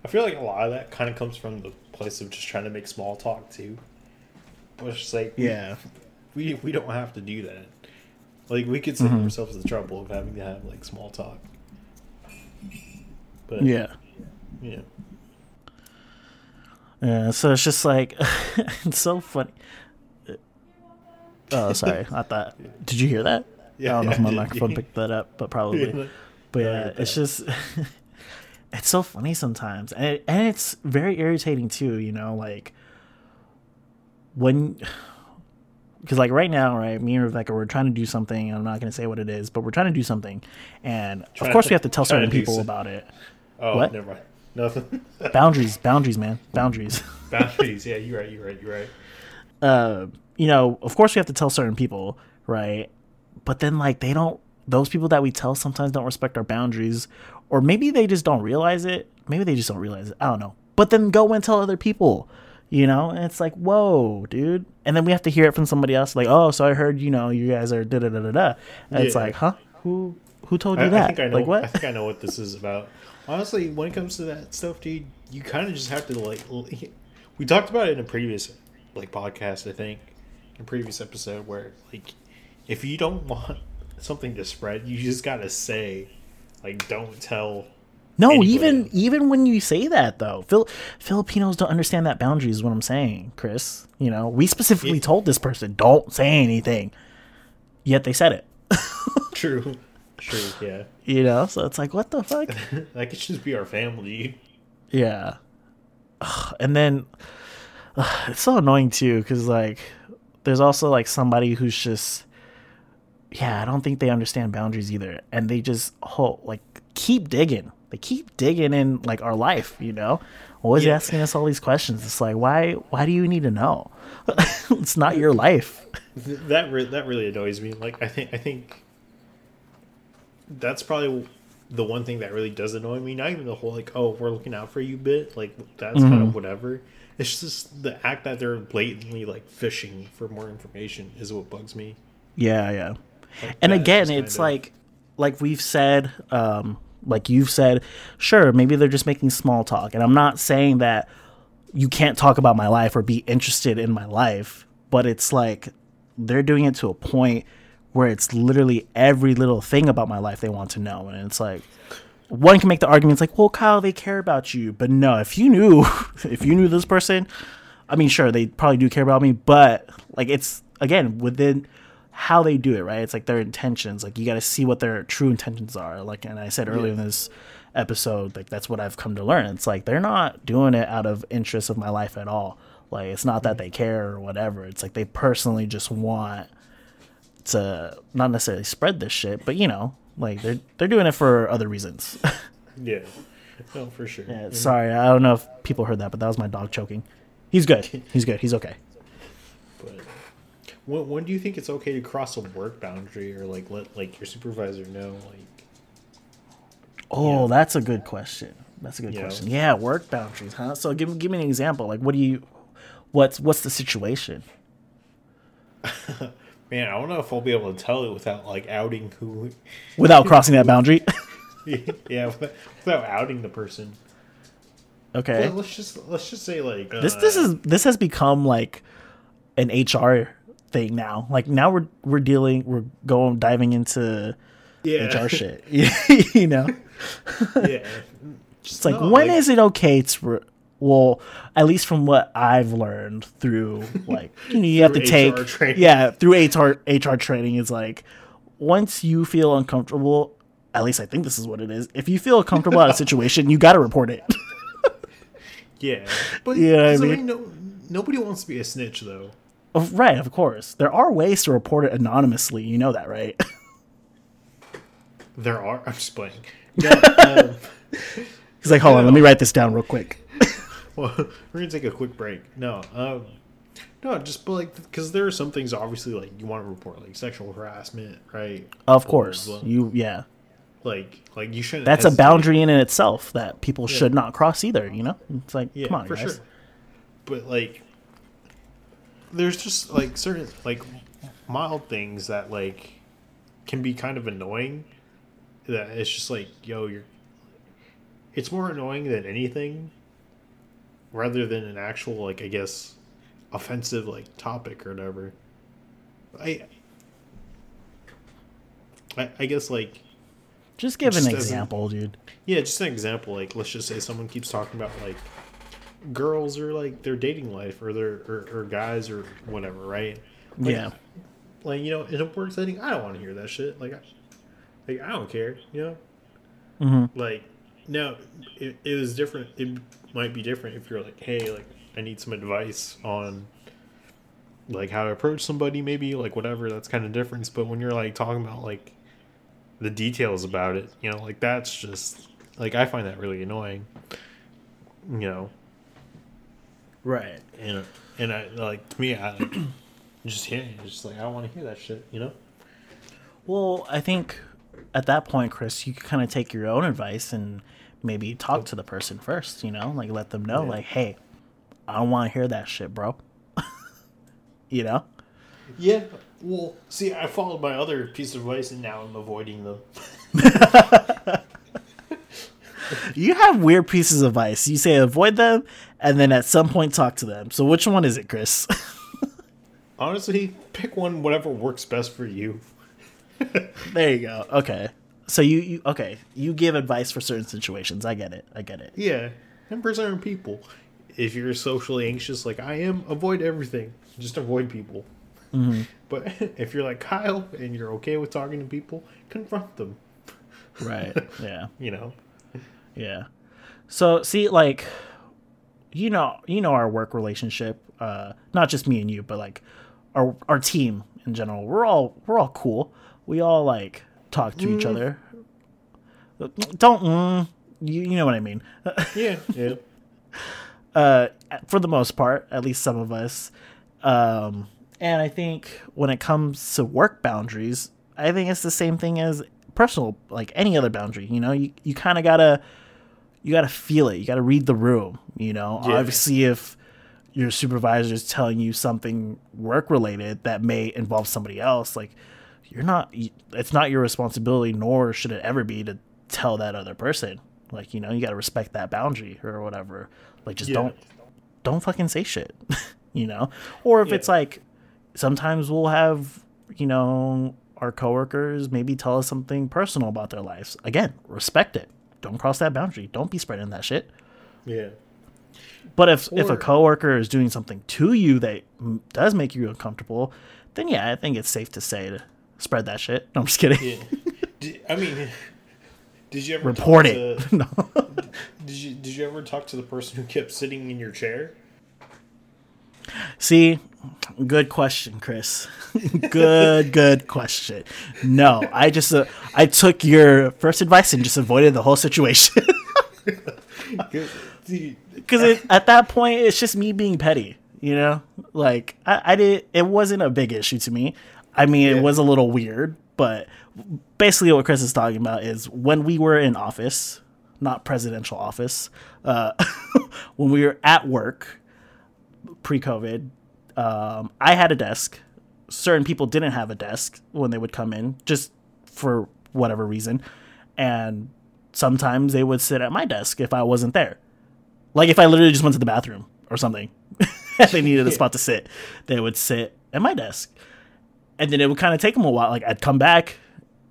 I feel like a lot of that kind of comes from the place of just trying to make small talk too. But it's like Yeah, we we don't have to do that. Like we could save mm-hmm. ourselves the trouble of having to have like small talk. But yeah. yeah, Yeah, so it's just like it's so funny. Oh, sorry. I thought. Did you hear that? Yeah, I don't know yeah, if my microphone picked that up, but probably. Yeah. But yeah, it's just it's so funny sometimes, and it, and it's very irritating too. You know, like when because like right now, right, me and Rebecca, we're trying to do something. I'm not going to say what it is, but we're trying to do something, and of course to- we have to tell trying to certain people some- about it. Oh, What? never mind. Nothing. Boundaries, boundaries, man, boundaries. Boundaries. Yeah, you're right. You're right. You're right. Uh, you know, of course we have to tell certain people, right? But then like they don't those people that we tell sometimes don't respect our boundaries or maybe they just don't realize it. Maybe they just don't realize it. I don't know. But then go and tell other people, you know? And it's like, "Whoa, dude." And then we have to hear it from somebody else like, "Oh, so I heard, you know, you guys are da da da da da." And it's Yeah. like, "Huh? Who who told you I, that?" I think I know. like what? I think I know what this is about. Honestly, when it comes to that stuff, dude, you kind of just have to like. We talked about it in a previous like podcast, I think, in a previous episode, where like, if you don't want something to spread, you just gotta say, like, don't tell. No, anybody even even when you say that though, Phil, Filipinos don't understand that boundary is what I'm saying, Chris. You know, we specifically Yeah. told this person don't say anything, yet they said it. True. True. Yeah. You know, so it's like what the fuck? That could just be our family. yeah, Ugh, and then ugh, it's so annoying too because like there's also like somebody who's just yeah, I don't think they understand boundaries either, and they just oh, like keep digging. They keep digging in like our life, you know. Always Yeah. asking us all these questions. It's like why why do you need to know? it's not your life. That re- that really annoys me. Like I think I think that's probably the one thing that really does annoy me. Not even the whole like oh we're looking out for you bit. Like that's kind of mm-hmm. whatever. It's just the act that they're blatantly like fishing for more information is what bugs me. Yeah, yeah. Like, and again it's kinda- like like we've said um like you've said sure maybe they're just making small talk and i'm not saying that you can't talk about my life or be interested in my life but it's like they're doing it to a point where it's literally every little thing about my life they want to know and it's like one can make the argument it's like well kyle they care about you. But no if you knew if you knew this person i mean sure they probably do care about me but like it's again within how they do it right? It's like their intentions. Like you got to see what their true intentions are. Like and i said earlier in this episode like that's what i've come to learn. It's like they're not doing it out of interest of my life at all. Like it's not that mm. they care or whatever. It's like they personally just want to not necessarily spread this shit but you know like they're they're doing it for other reasons yeah, no for sure. Yeah, sorry i don't know if people heard that but that was my dog choking he's good he's good he's okay But when when do you think it's okay to cross a work boundary or like let like your supervisor know like Oh, that's a good question. That's a good know? question. Yeah, work boundaries, huh? So give me give me an example. Like, what do you, what's what's the situation? Man, I don't know if I'll be able to tell it without like outing who. Without crossing that boundary. yeah, without, without outing the person. okay. Let's just let's just say like this this uh, is this has become like an HR thing now. Like now we're we're dealing we're going diving into yeah HR shit. you know, yeah. it's like when is it okay to well, at least from what I've learned through like you know you have to take training. yeah through HR HR training is like once you feel uncomfortable. At least I think this is what it is. If you feel uncomfortable at a situation, you got to report it. Yeah, but You know I mean? no, nobody wants to be a snitch though. Of- right, of course. There are ways to report it anonymously. You know that, right? There are. I'm just playing. No, um, He's like, hold on, let me write this down real quick. Well, we're gonna take a quick break. No, um, no, just but like because there are some things obviously like you want to report like sexual harassment, right? Of course, Well, you yeah. Like like you shouldn't. That's a boundary in and itself that people should not cross either. You know, it's like, Yeah, come on, for guys. sure. But like, there's just like certain like mild things that like can be kind of annoying. That it's just like, yo, you're. It's more annoying than anything, rather than an actual like I guess offensive like topic or whatever. I. I, I guess like Just give Just an example, dude. yeah, just an example. Like, let's just say someone keeps talking about like girls or like their dating life or their or, or guys or whatever, right? Like, Yeah. Like you know, in a work setting, I don't want to hear that shit. Like, I, like I don't care. You know. Mm-hmm. Like, now it, it was different. It might be different if you're like, hey, like I need some advice on like how to approach somebody, maybe like whatever. That's kind of different. But when you're like talking about like the details about it, you know, like that's just like I find that really annoying. You know, Right. and and I like to me, I like, just yeah, just like I don't want to hear that shit. You know. Well, I think at that point, Chris, you could kind of take your own advice and maybe talk to the person first. You know, like let them know, Yeah. like, hey, I don't want to hear that shit, bro. you know. Yeah. Well, see, I followed my other piece of advice, and now I'm avoiding them. You have weird pieces of advice. You say avoid them, and then at some point talk to them. So which one is it, Chris? Honestly, pick one whatever works best for you. there you go. Okay. So you, you okay? You give advice for certain situations. I get it. I get it. Yeah, and for certain people, if you're socially anxious like I am, avoid everything. Just avoid people. But if you're like Kyle and you're okay with talking to people, confront them. Right. Yeah. You know. Yeah. So see, like, you know, you know our work relationship. Uh, not just me and you, but like our our team in general. We're all we're all cool. We all like talk to each other. Don't mm, you you know what I mean? Yeah. Yeah. uh, for the most part, at least some of us. Um, and I think when it comes to work boundaries, I think it's the same thing as personal, like any other boundary. You know, you, you kind of gotta you gotta feel it. You gotta read the room. You know, Yeah. obviously if your supervisor is telling you something work related that may involve somebody else, like you're not. It's not your responsibility, nor should it ever be to tell that other person. Like you know, you gotta respect that boundary or whatever. Like just Yeah. don't don't fucking say shit, you know? Or if Yeah. it's like sometimes we'll have, you know, our coworkers maybe tell us something personal about their lives. Again, respect it. Don't cross that boundary. Don't be spreading that shit. Yeah. But if if a coworker is doing something to you that does make you uncomfortable, then yeah, I think it's safe to say to spread that shit. No, I'm just kidding. Yeah. Did, I mean, did you ever Report talk it. To, no. did you Did you ever talk to the person who kept sitting in your chair? See, good question, Chris. good, good question. No, I just uh, I took your first advice and just avoided the whole situation because at that point it's just me being petty. You know, like I, I did. It wasn't a big issue to me. I mean, Yeah. it was a little weird, but basically, what Chris is talking about is when we were in office, not presidential office, uh, when we were at work pre COVID, um, I had a desk. Certain people didn't have a desk when they would come in, just for whatever reason. And sometimes they would sit at my desk if I wasn't there. Like if I literally just went to the bathroom or something, and they needed a spot to sit, they would sit at my desk and then it would kind of take them a while. Like I'd come back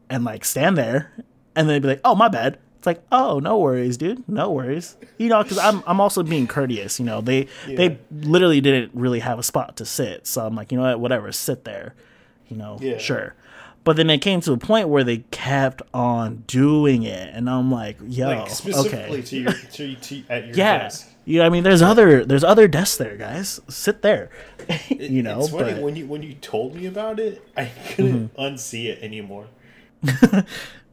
and like stand there, and then they'd be like, "Oh, my bad." It's like, "Oh, no worries, dude. No worries." You know, because I'm I'm also being courteous. You know, they they literally didn't really have a spot to sit, so I'm like, you know what, whatever, sit there. You know, Yeah. sure. But then it came to a point where they kept on doing it, and I'm like, "Yo, like specifically okay, to your to, to at your yeah." desk. You know, I mean, there's other there's other desks there, guys. Sit there. you know, it's funny but- when you when you told me about it, I couldn't Mm-hmm. unsee it anymore.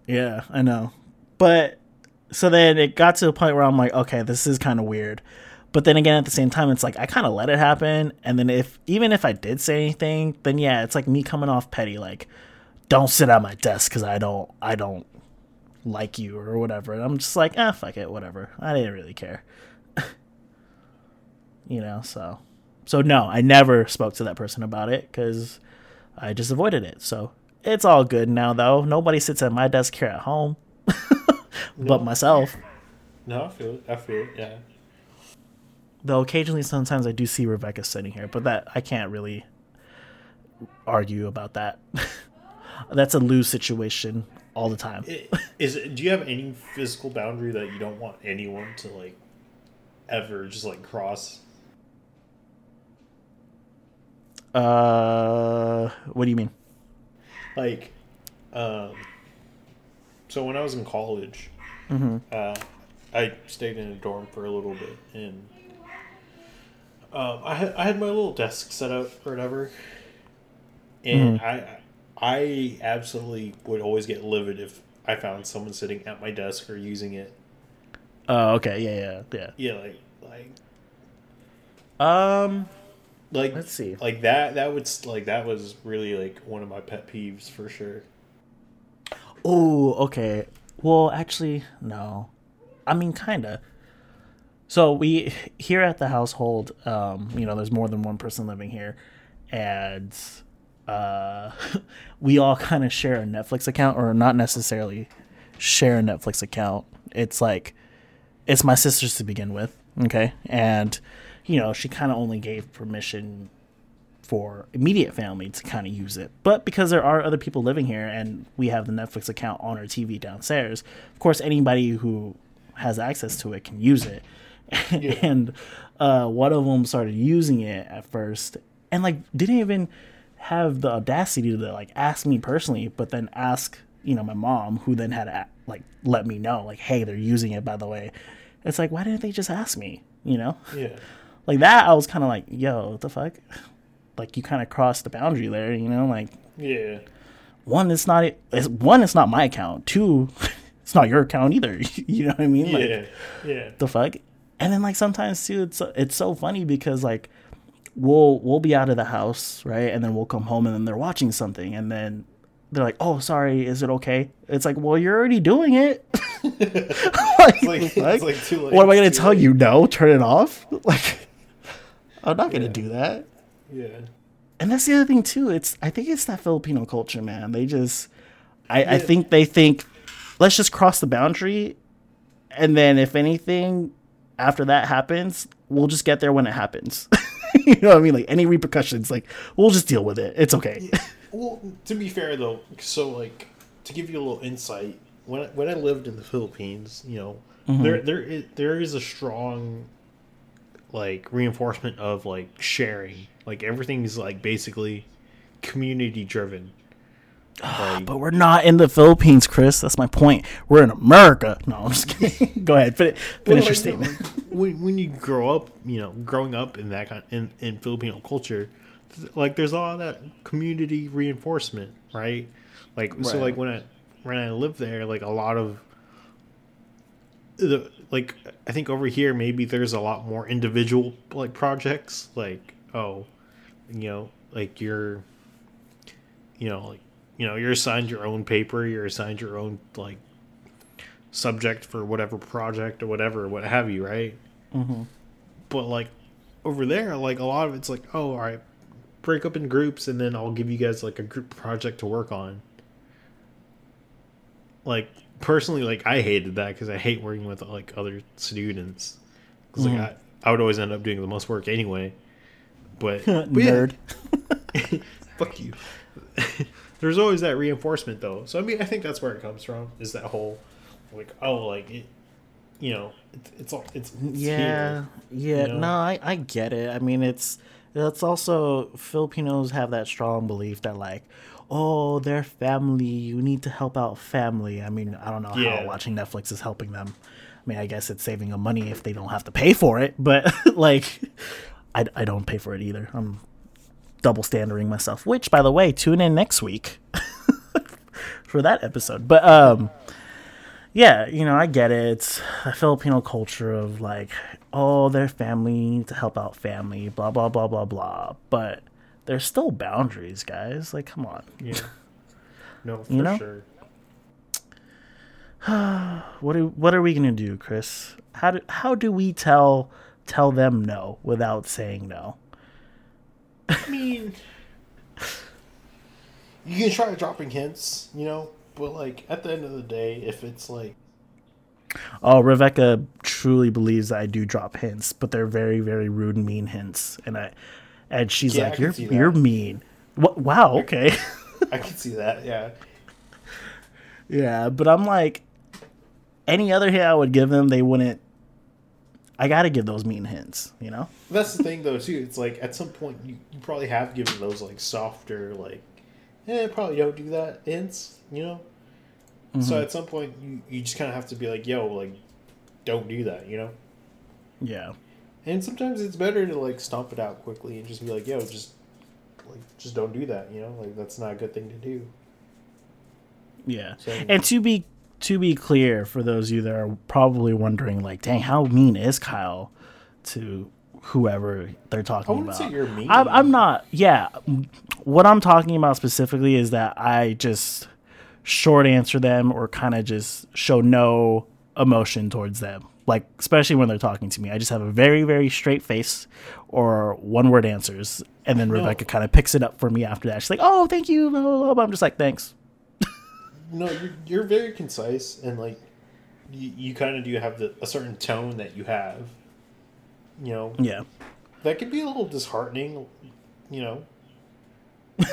Yeah, I know. But so then it got to a point where I'm like, okay, this is kind of weird. But then again, at the same time, it's like I kind of let it happen. And then if even if I did say anything, then yeah, it's like me coming off petty, like, don't sit at my desk because I don't, I don't like you or whatever. And I'm just like, ah, fuck it, whatever. I didn't really care. You know, so so no, I never spoke to that person about it because I just avoided it. So it's all good now, though. Nobody sits at my desk here at home, but myself. No, I feel it. I feel it. Yeah. Though occasionally, sometimes I do see Rebecca sitting here, but that I can't really argue about that. That's a lose situation all the time. Is it, do you have any physical boundary that you don't want anyone to like ever just like cross? Uh, what do you mean? Like, um, so when I was in college, Mm-hmm. uh, I stayed in a dorm for a little bit, and um, I had I had my little desk set up or whatever, and Mm-hmm. I I absolutely would always get livid if I found someone sitting at my desk or using it. Oh, okay, yeah, yeah, Yeah, yeah, like like. Um, like Let's see. like that that would like that was really like one of my pet peeves for sure. Oh, okay. Well, actually, no. I mean, kinda. So we here at the household, um, you know, there's more than one person living here, and uh, we all kind of share a Netflix account, or not necessarily share a Netflix account. It's like it's my sister's to begin with, okay, and you know, she kind of only gave permission for immediate family to kind of use it. But because there are other people living here and we have the Netflix account on our TV downstairs, of course, anybody who has access to it can use it. and uh, one of them started using it at first and like didn't even have the audacity to like ask me personally, but then ask you know my mom, who then had to like let me know like, hey, they're using it by the way. It's like why didn't they just ask me? You know Yeah. Like that i was kind of like yo what the fuck? Like you kind of crossed the boundary there you know like Yeah. one it's not it's, one it's not my account. Two it's not your account either you know what i mean? Like Yeah. Yeah. the fuck? And then like sometimes too it's it's so funny because like we'll we'll be out of the house right? And then we'll come home and then they're watching something and then they're like oh sorry is it okay? It's like well you're already doing it. Like, like- like too late, what am i gonna tell late. you no? Turn it off? Like i'm not gonna Yeah. do that Yeah. and that's the other thing too. It's I think it's that Filipino culture, man. They just I, I think they think let's just cross the boundary and then if anything after that happens, we'll just get there when it happens. you know what I mean? Like any repercussions, like we'll just deal with it. It's okay. Well, to be fair though, so like to give you a little insight, when I, when I lived in the Philippines, you know, mm-hmm. there there is, there is a strong like reinforcement of like sharing. Like everything's like basically community driven. Ah, like, but we're not in the Philippines, Chris. That's my point. We're in America. No, I'm just kidding. Go ahead. Fin- finish Well, your statement. when when you grow up, you know, growing up in that kind in in Filipino culture, like there's all that community reinforcement, right? Like so, like when I when I lived there, like a lot of the like I think over here maybe there's a lot more individual like projects, like oh, you know, like you're you know, like you know, you're assigned your own paper, you're assigned your own like subject for whatever project or whatever, what have you, right? Mm-hmm. But like over there, like a lot of it's like, oh, all right, break up in groups, and then I'll give you guys like a group project to work on. Like personally, like I hated that because I hate working with like other students. Because Mhm. like I, I would always end up doing the most work anyway. But, but Nerd. fuck you. There's always that reinforcement though. So I mean, I think that's where it comes from. Is that whole like oh like it, you know, it, it's all it's, it's Yeah, here, yeah. you know? No, I, I get it. I mean, it's that's also Filipinos have that strong belief that like, oh, they're family. You need to help out family. I mean, I don't know Yeah. how watching Netflix is helping them. I mean, I guess it's saving them money if they don't have to pay for it. But like, I I don't pay for it either. I'm double standarding myself. Which, by the way, tune in next week for that episode. But um yeah, you know, I get it. It's a Filipino culture of like, oh, they're family, to help out family, blah blah blah blah blah. But there's still boundaries, guys. Like, come on. Yeah. No, for You know? sure. What do what are we gonna do, Chris? How do how do we tell tell them no without saying no? I mean, you can try dropping hints, you know, but like at the end of the day, if it's like, Oh, Rebecca truly believes I do drop hints, but they're very, very rude and mean hints. And I and she's Yeah, like, You're you're mean. What wow, okay. I can see that, yeah. Yeah, but I'm like, any other hint I would give them, they wouldn't. I gotta give those mean hints, you know. That's the thing, though, too. It's like at some point you, you probably have given those like softer, like, eh, probably don't do that hints, you know. So at some point you you just kind of have to be like, yo, like, don't do that, you know. Yeah, And sometimes it's better to like stomp it out quickly and just be like, yo, just like just don't do that, you know. Like that's not a good thing to do. yeah. So And to be to be clear, for those of you that are probably wondering, like, dang, how mean is Kyle to whoever they're talking about? say you're mean. I'm, I'm not. Yeah, what I'm talking about specifically is that I just short answer them or kind of just show no emotion towards them. Like especially when they're talking to me, I just have a very very straight face or one word answers, and then No. Rebecca kind of picks it up for me after that. She's like, "Oh, thank you," blah, blah, blah. I'm just like, "Thanks." No, you're, you're very concise and like you, you kind of do have the, a certain tone that you have. You know, Yeah. that could be a little disheartening. You know.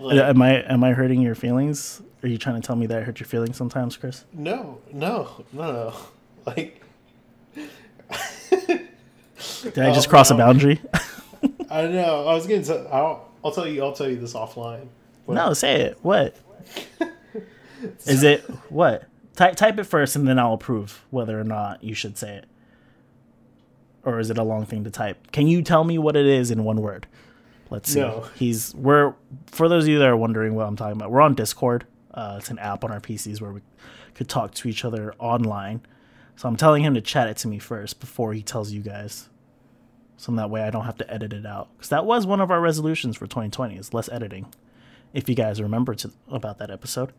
Like, Am I am I hurting your feelings? Are you trying to tell me that I hurt your feelings sometimes, Chris? no, no, no, no. Like. Did I just cross a boundary? I don't know. I was gonna. Tell, I'll, I'll tell you. I'll tell you this offline. But- no, say it. What? Is it what? Type type it first, and then I'll approve whether or not you should say it. Or is it a long thing to type? Can you tell me what it is in one word? Let's see. No. He's we're for those of you that are wondering what I'm talking about. We're on Discord. Uh, it's an app on our PCs where we could talk to each other online. So I'm telling him to chat it to me first before he tells you guys. So that way I don't have to edit it out. Because that was one of our resolutions for 2020 is less editing. If you guys remember to, about that episode.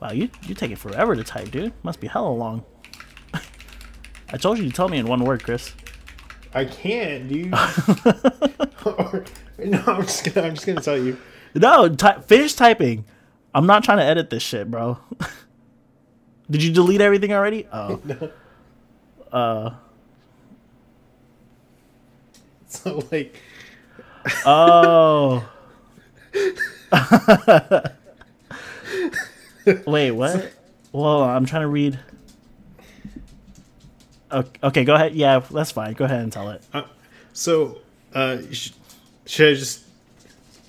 Wow, you you take it forever to type, dude. Must be hella long. I told you to tell me in one word, Chris. I can't, dude. No, I'm just gonna. I'm just gonna tell you. No, ty- finish typing. I'm not trying to edit this shit, bro. Did you delete everything already? Oh, uh, So like, oh. Wait, what? Well, I'm trying to read. Okay, okay, go ahead. Yeah, that's fine. Go ahead and tell it. uh, so uh, sh- should I just?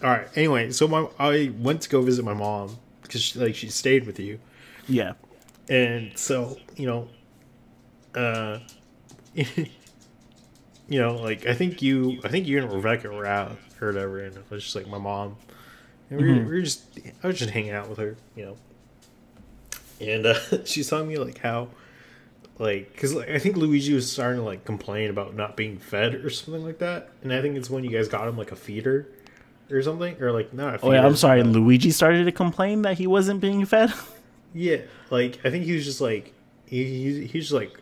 All right. Anyway, so my I went to go visit my mom because like she stayed with you, Yeah. And so you know, uh, you know, like I think you, I think you and Rebecca were out or whatever, and it was just like my mom, and we, were, we were just, I was just hanging out with her, you know, and uh, she's telling me like how, like, because like, I think Luigi was starting to like complain about not being fed or something like that, and I think it's when you guys got him like a feeder, or something, or like not. A Oh yeah, I'm sorry. Luigi started to complain that he wasn't being fed. Yeah, like I think he was just like he he, he was just like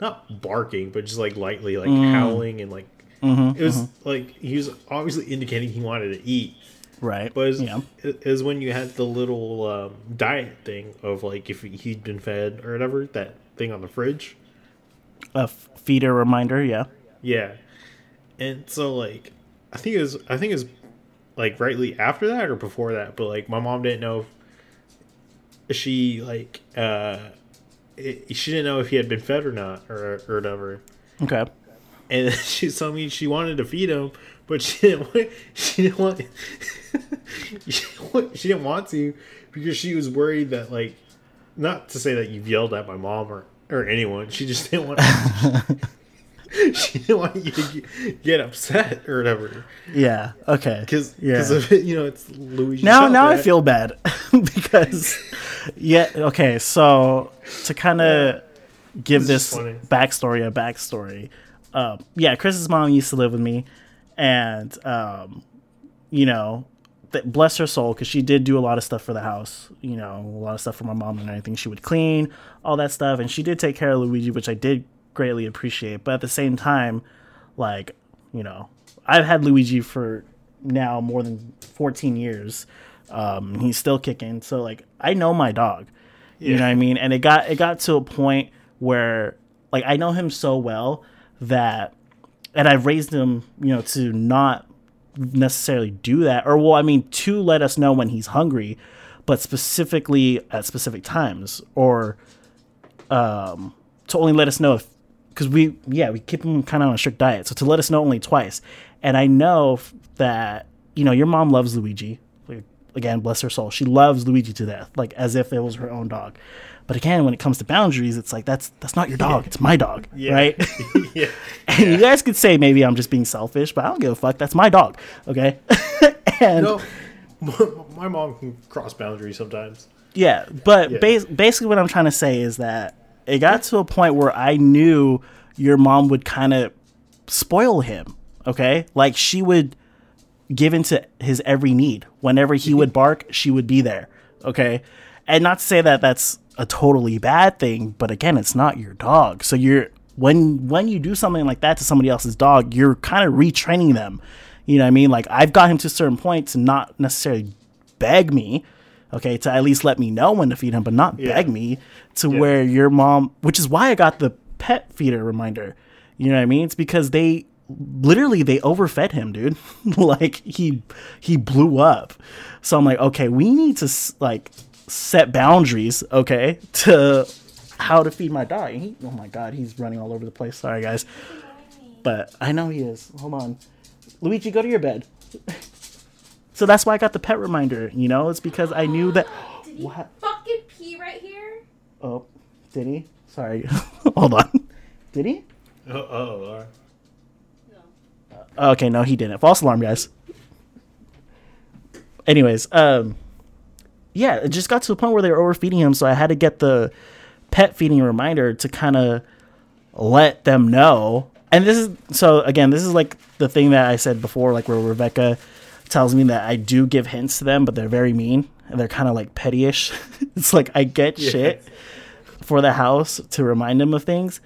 not barking, but just like lightly like Mm. howling and like Mm-hmm, it was like he was obviously indicating he wanted to eat. right. But it's, yeah. it is when you had the little um, diet thing of like if he'd been fed or whatever that thing on the fridge. A f- feeder reminder. Yeah. Yeah, and so like I think it was I think it was like rightly after that or before that, but like my mom didn't know if she like uh it, she didn't know if he had been fed or not or or whatever. Okay. And she told me she wanted to feed him, but she didn't want. She didn't want. she, didn't want she didn't want to because she was worried that like, not to say that you've yelled at my mom or or anyone. She just didn't want. she didn't want you to get, upset or whatever Yeah. Okay. because yeah. of it. You know, it's Luigi. now now I feel bad because yeah okay so to kind of give This this, backstory a backstory um, yeah Chris's mom used to live with me and um, you know th- bless her soul because she did do a lot of stuff for the house you know a lot of stuff for my mom and everything she would clean all that stuff and she did take care of Luigi which I did greatly appreciate but at the same time like you know I've had Luigi for now more than 14 years um he's still kicking so like I know my dog. You know what I mean? And it got it got to a point where like I know him so well that and I've raised him you know to not necessarily do that or well I mean to let us know when he's hungry but specifically at specific times or um to only let us know if because we yeah we keep him kind of on a strict diet. So to let us know only twice. And i know that you know your mom loves luigi. Like, again bless her soul. She loves luigi to death like as if it was her own dog. But again when it comes to boundaries it's like that's that's not your dog. It's my dog Yeah. right? Yeah. and you guys could say maybe i'm just being selfish but i don't give a fuck. That's my dog okay? And No, my mom can cross boundaries sometimes. Yeah, but Yeah. Bas- basically, what I'm trying to say is that it got to a point where I knew your mom would kind of spoil him. Okay, like she would give into his every need. Whenever he would bark, she would be there. Okay, and not to say that that's a totally bad thing, but again, it's not your dog. So you're when when you do something like that to somebody else's dog, you're kind of retraining them. You know what I mean? Like I've got him to certain point to not necessarily beg me, okay, to at least let me know when to feed him, but not Yeah. beg me to Yeah. where your mom, which is why I got the pet feeder reminder. You know what I mean? It's because they literally they overfed him, dude. like he he blew up. So I'm like, okay, we need to like set boundaries, okay, to how to feed my dog. And he, oh my god, he's running all over the place. Sorry, guys, but I know he is. Hold on, Luigi, go to your bed. so that's why I got the pet reminder. You know, it's because I knew that. Did he What? fucking pee right here? Oh, did he? Sorry. Hold on. Did he? Oh, oh all right. No. Okay, no, he didn't. False alarm, guys. Anyways, um, yeah, it just got to the point where they were overfeeding him, so I had to get the pet feeding reminder to kind of let them know. And this is so again, this is like the thing that I said before, like where Rebecca tells me that I do give hints to them, but they're very mean and they're kind of like pettyish. it's like I get Yeah. shit for the house to remind them of things,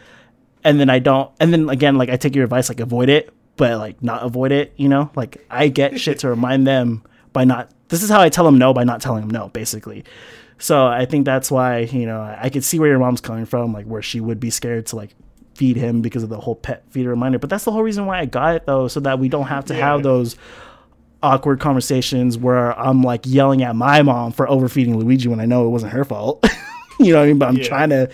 and then I don't. And then again, like I take your advice, like avoid it, but like not avoid it. You know, like I get shit to remind them by not. This is how I tell them no by not telling them no, basically. So I think that's why you know I could see where your mom's coming from, like where she would be scared to like feed him because of the whole pet feeder reminder. But that's the whole reason why I got it though, so that we don't have to Yeah. have those awkward conversations where I'm like yelling at my mom for overfeeding Luigi when I know it wasn't her fault. you know what I mean? But I'm Yeah. trying to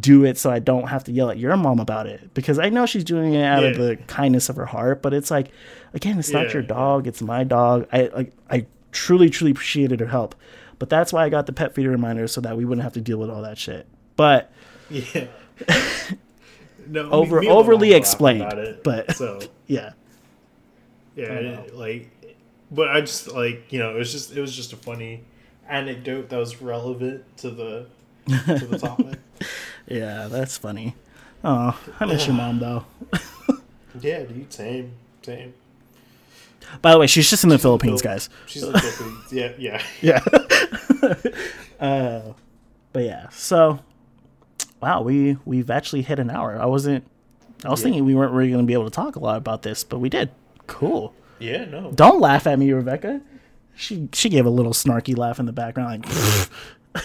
do it so I don't have to yell at your mom about it because I know she's doing it out of the kindness of her heart. But it's like, again, it's not your dog; it's my dog. I like I truly, truly appreciated her help. But that's why I got the pet feeder reminder so that we wouldn't have to deal with all that shit. But Yeah. no, Over- overly explained, about it, but- so yeah, yeah, it- like, but I just like you know it was just it was just a funny anecdote that was relevant to the to the topic. yeah, that's funny. Oh, I miss your mom though. yeah, dude, same, same. By the way, she's just in the Philippines, guys. She's in the Philippines. Yeah, yeah. Yeah. uh, but yeah, so wow, we we've actually hit an hour. I wasn't. I was Yeah. thinking we weren't really going to be able to talk a lot about this, but we did. Cool. Yeah, no. Don't laugh at me, Rebecca. She she gave a little snarky laugh in the background, like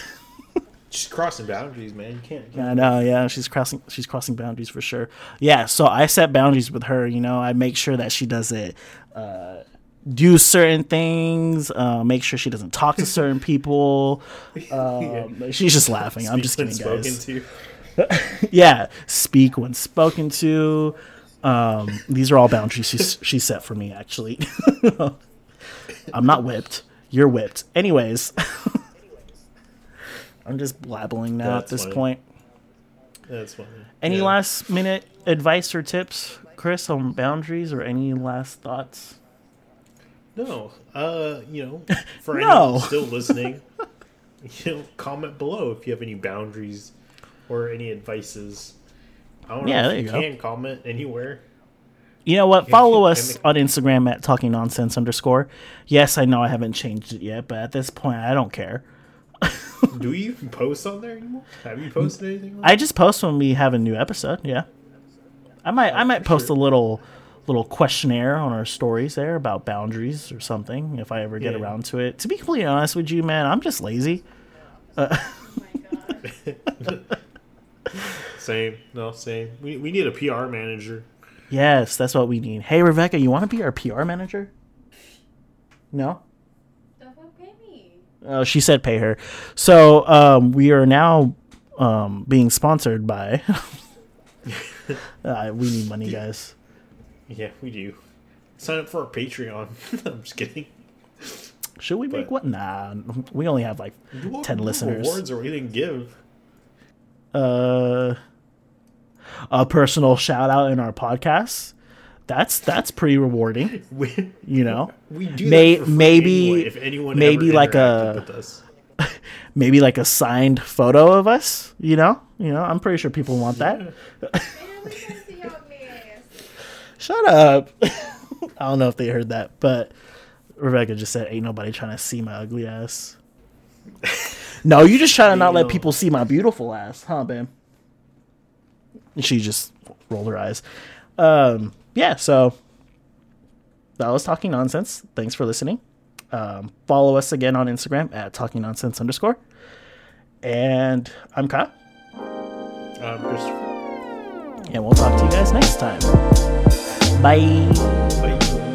She's crossing boundaries, man. You can't. you can't- I know, yeah, she's crossing she's crossing boundaries for sure. Yeah, so I set boundaries with her. You know, I make sure that she doesn't uh, do certain things. Uh, make sure she doesn't talk to certain people. Um, She's just laughing. I'm just kidding, spoken guys. to. yeah, speak when spoken to. Um, these are all boundaries she she set for me. Actually, I'm not whipped. You're whipped. Anyways, I'm just blabbling now That's at this funny. point. That's funny. Any Yeah. last minute advice or tips, Chris, on boundaries, or any last thoughts? No. Uh, you know, for No. anyone still listening, you know, comment below if you have any boundaries or any advices. I don't Yeah, know if you you can comment anywhere. You know what? Follow us on Instagram at talking nonsense underscore. Yes, I know I haven't changed it yet, but at this point, I don't care. Do you even post on there anymore? Have you posted anything? On I just post when we have a new episode. Yeah, I might I oh, might post sure. a little little questionnaire on our stories there about boundaries or something if I ever get Yeah. around to it. To be completely honest with you, man, I'm just lazy. Oh my god. Same. No, same. We, we need a PR manager. Yes, that's what we need. Hey, Rebecca, you want to be our PR manager? No. Don't pay me. Uh, she said pay her. So um, we are now um, being sponsored by. uh, we need money, guys. Yeah, we do. Sign up for our Patreon. I'm just kidding. Should we make what? Nah, we only have like What- ten what listeners. Awards or we didn't give. Uh, a personal shout out in our podcast. That's that's pretty rewarding. We, You know, we do May- maybe- anyway, if anyone maybe like a- maybe like a signed photo of us. You know, you know. I'm pretty sure people want that. Man, we gotta see your ass. Shut up. I don't know if they heard that, but Rebecca just said, "Ain't nobody trying to see my ugly ass." no, you just trying to not let people see my beautiful ass, huh, babe? She just rolled her eyes. Um, yeah, so that was talking nonsense. Thanks for listening. Um, follow us again on Instagram at talking nonsense underscore. And I'm Kyle, Um, Christopher. and we'll talk to you guys next time. Bye. Bye.